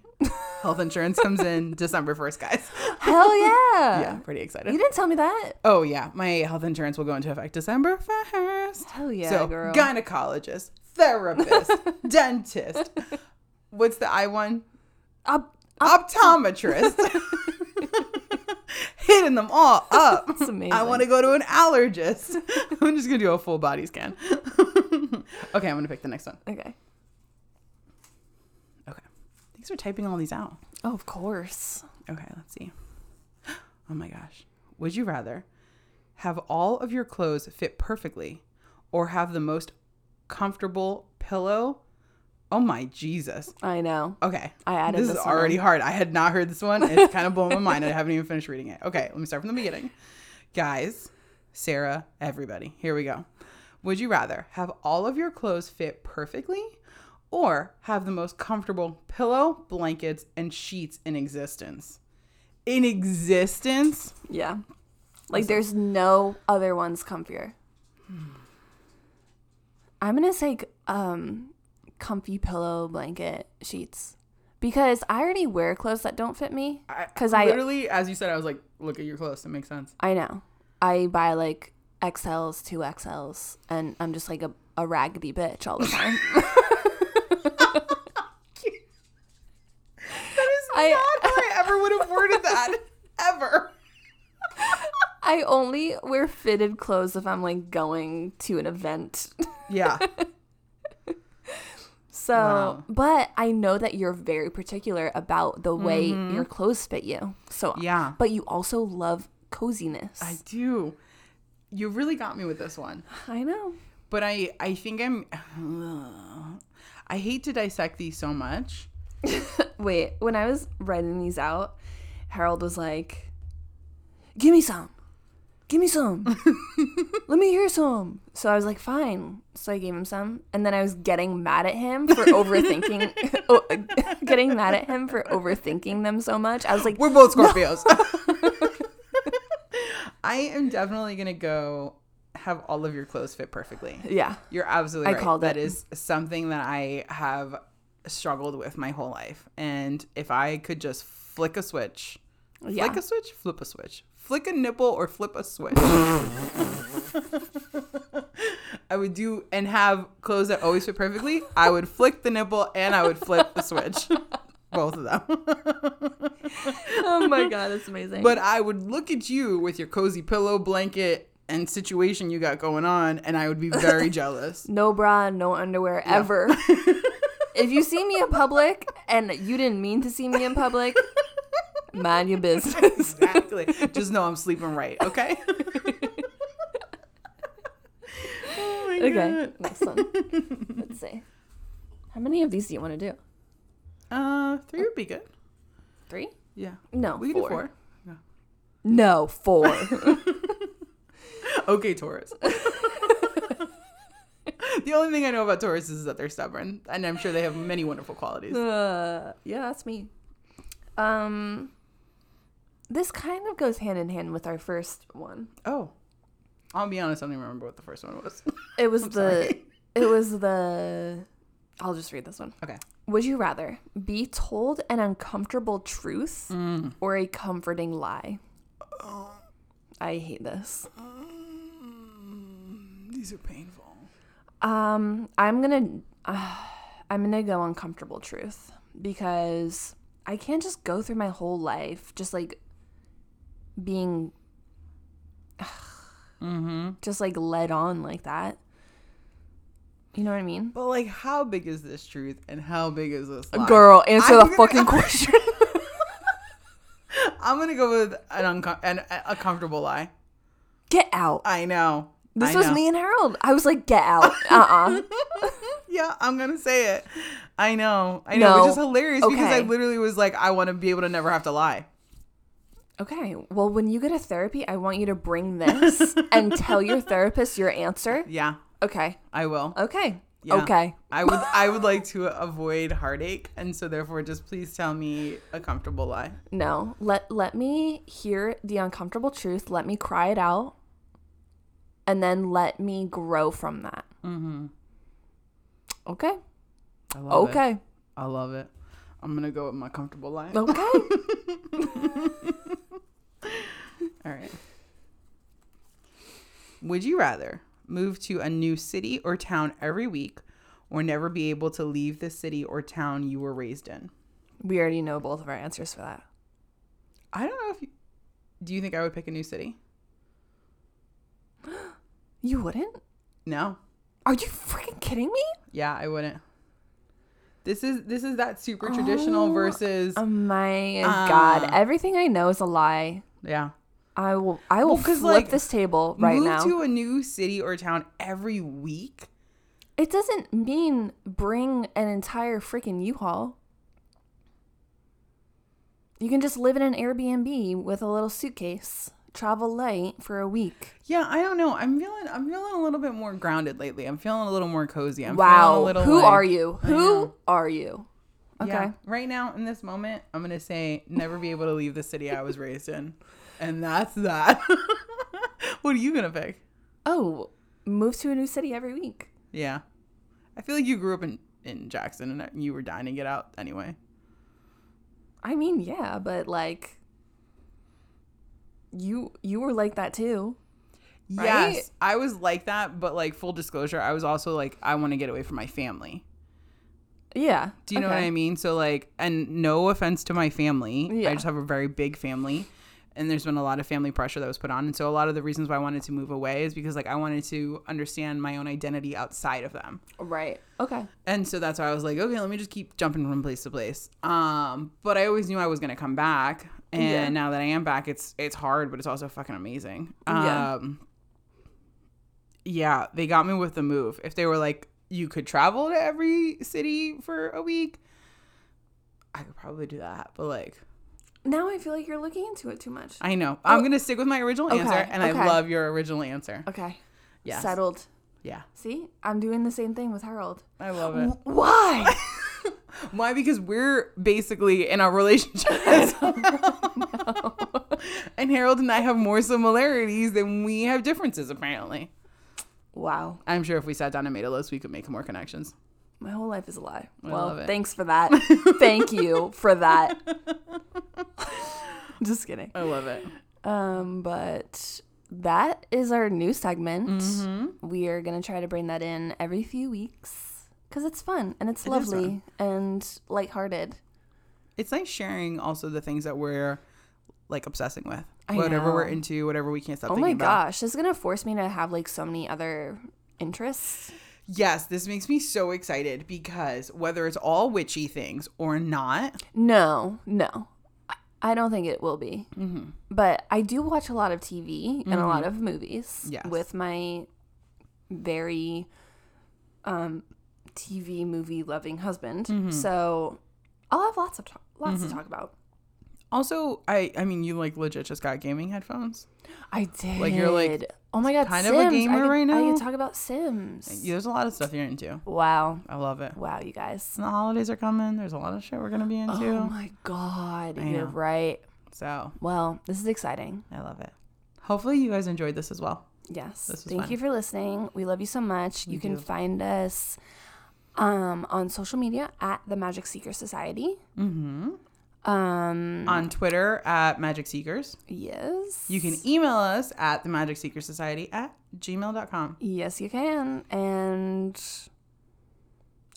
Health insurance comes in December 1st, guys. Hell yeah. Yeah, pretty excited. You didn't tell me that. Oh yeah, my health insurance will go into effect December 1st. Hell yeah, so girl. gynecologist, therapist, dentist. What's the I one? Up. Optometrist. hitting them all up. It's amazing. I want to go to an allergist. I'm just gonna do a full body scan. okay, I'm gonna pick the next one. Okay, thanks for typing all these out. Oh, of course. Okay, let's see. Oh my gosh. Would you rather have all of your clothes fit perfectly or have the most comfortable pillow? Oh my Jesus. I know. Okay. I added this this is one already hard. I had not heard this one. It's kind of blowing my mind. I haven't even finished reading it. Okay, let me start from the beginning. Guys, Sarah, everybody, here we go. Would you rather have all of your clothes fit perfectly or have the most comfortable pillow, blankets, and sheets in existence? In existence? Yeah. Like there's no other ones comfier. I'm gonna say um comfy pillow blanket sheets. Because I already wear clothes that don't fit me. Because I literally, as you said, I was like, look at your clothes. It makes sense. I know. I buy like XLs, two XLs, and I'm just like a, a raggedy bitch all the time. That is I- not how I ever would have worded that. Ever. I only wear fitted clothes if I'm like going to an event. Yeah. So, Wow. but I know that you're very particular about the way mm-hmm. your clothes fit you. So, Yeah. But you also love coziness. I do. You really got me with this one. I know. But I I think I'm I hate to dissect these so much. Wait, when I was writing these out, Harold was like, "Give me some, give me some, let me hear some." So I was like, "Fine." So I gave him some, and then I was getting mad at him for overthinking, oh, getting mad at him for overthinking them so much. I was like, We're both Scorpios. I am definitely gonna go have all of your clothes fit perfectly. "Yeah, You're absolutely I right. called That it. is something that I have struggled with my whole life. And if I could just flick a switch, yeah." flick a switch, flip a switch, flick a nipple or flip a switch. I would do and have clothes that always fit perfectly. I would flick the nipple and I would flip the switch. Both of them. oh my god, that's amazing. But I would look at you with your cozy pillow, blanket, and situation you got going on, and I would be very jealous. no bra, no underwear ever. If you see me in public and you didn't mean to see me in public, mind your business. Exactly. Just know I'm sleeping right, okay? oh my Okay, God. next one. Let's see. How many of these do you want to do? Uh, three would be good. Three? Yeah. No, We four. do four. Yeah. No, four. Okay, Taurus. the only thing I know about Taurus is that they're stubborn, and I'm sure they have many wonderful qualities. uh, yeah, that's me. Um, this kind of goes hand in hand with our first one. Oh. I'll be honest, I don't even remember what the first one was. It was the. sorry. It was the. I'll just read this one. Okay. Would you rather be told an uncomfortable truth Mm. or a comforting lie? Oh. I hate this. These are painful. Um, I'm gonna, uh, I'm gonna go uncomfortable truth because I can't just go through my whole life just like being, Mm-hmm. just like led on like that. You know what I mean? But like, how big is this truth, and how big is this lie? Girl, answer I'm the gonna- fucking question. I'm gonna go with an, uncom- an a comfortable lie. get out. I know. This I was know. me and Harold. I was like, get out. Uh uh Yeah, I'm gonna say it. I know. I know, which is No. hilarious because I literally was like, I want to be able to never have to lie. Okay. Well, when you get a therapy, I want you to bring this and tell your therapist your answer. Yeah, Okay. I will. Okay. Yeah. Okay. I would. I would like to avoid heartache, and so therefore, just please tell me a comfortable lie. No. Let let me hear the uncomfortable truth. Let me cry it out. And then let me grow from that. Mm-hmm. Okay. I love it. Okay. I love it. I'm gonna go with my comfortable lie. Okay. All right. Would you rather move to a new city or town every week or never be able to leave the city or town you were raised in? we already know both of our answers for that. I don't know if you Do you think I would pick a new city? You wouldn't? No. Are you freaking kidding me? Yeah, I wouldn't. This is this is that super traditional Oh, versus Oh my god. Uh, Everything I know is a lie. yeah. I will I will Well, flip like, this table right Move now. to a new city or town every week. it doesn't mean bring an entire freaking U-Haul. You can just live in an Airbnb with a little suitcase. Travel light for a week. Yeah, I don't know. I'm feeling I'm feeling a little bit more grounded lately. I'm feeling a little more cozy. I'm feeling wow. a little Who like- are you? Who are you? Okay. Yeah, right now in this moment, I'm gonna say never be able to leave the city I was raised in, and that's that. what are you gonna pick? Oh, move to a new city every week. Yeah, I feel like you grew up in in Jackson and you were dying to get out anyway. I mean, yeah, but like you you were like that too. Right? Yes, I was like that, but like full disclosure, I was also like I want to get away from my family. Yeah. Do you know what. I mean? So like, and no offense to my family, Yeah. I just have a very big family, and there's been a lot of family pressure that was put on, and so a lot of the reasons why I wanted to move away is because like I wanted to understand my own identity outside of them, Right. Okay. and so that's why I was like, okay, let me just keep jumping from place to place. Um, but I always knew I was gonna come back, and Yeah. now that I am back, it's it's hard, but it's also fucking amazing. Yeah. Um, yeah, they got me with the move. If they were like, you could travel to every city for a week, I could probably do that. But like, Now I feel like you're looking into it too much. I know I'm Oh. gonna stick with my original answer, and okay. I love your original answer. Okay. Yes. Settled. Yeah, See? I'm doing the same thing with Harold. I love it. Why? Why? Because we're basically in a relationship and Harold and I have more similarities than we have differences, apparently. wow. I'm sure if we sat down and made a list, we could make more connections. My whole life is a lie. I well, thanks for that. Thank you for that. Just kidding. I love it. Um, but that is our new segment. Mm-hmm. We are gonna try to bring that in every few weeks because it's fun and it's It lovely and lighthearted. It's nice sharing also the things that we're like obsessing with. I whatever we're into, whatever we can't stop Oh my about. gosh, this is gonna force me to have like so many other interests. Yes, this makes me so excited because whether it's all witchy things or not, No, no, I- don't think it will be. mm-hmm. But I do watch a lot of TV and a lot of movies Yes. with my very um, TV movie loving husband. Mm-hmm. So I'll have lots of lots to talk about. also I I mean you like legit just got gaming headphones. I did. Like, you're, like, oh my god, kind of a gamer I could, right I now? could talk about Sims. There's a lot of stuff you're into. Wow, I love it. wow, you guys. And the holidays are coming. There's a lot of shit we're gonna be into. Oh my god, I you're know. right. So Well, this is exciting. I love it. Hopefully you guys enjoyed this as well. Yes. This was Thank fun. you for listening. We love you so much. We you can do. find us um, on social media at the Magic Seeker Society. Mm-hmm. Um, On Twitter at Magic Seekers. yes. You can email us at the Magic Seeker Society at gmail.com. Yes, you can. And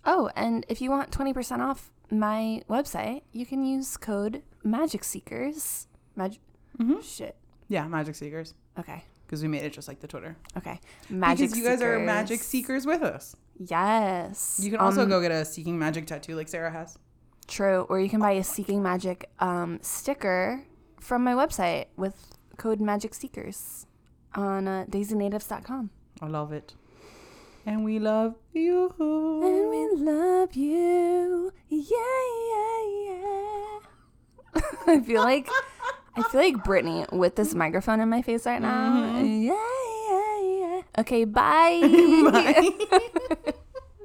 oh, and if you want 20% off my website, you can use code Magic Seekers. Mag- Mhm. Shit. Yeah, Magic Seekers. Okay. Because we made it just like the Twitter. Okay. Magic because you guys are magic seekers with us. Yes. You can also Um, go get a Seeking Magic tattoo like Sarah has. True. Or you can buy a Seeking Magic um, sticker from my website with code Magic Seekers on uh, daisynatives.com. I love it. And we love you. And we love you. Yeah, yeah, yeah. I feel like I feel like Brittany with this microphone in my face right now. Yeah, yeah. Okay, bye. Bye.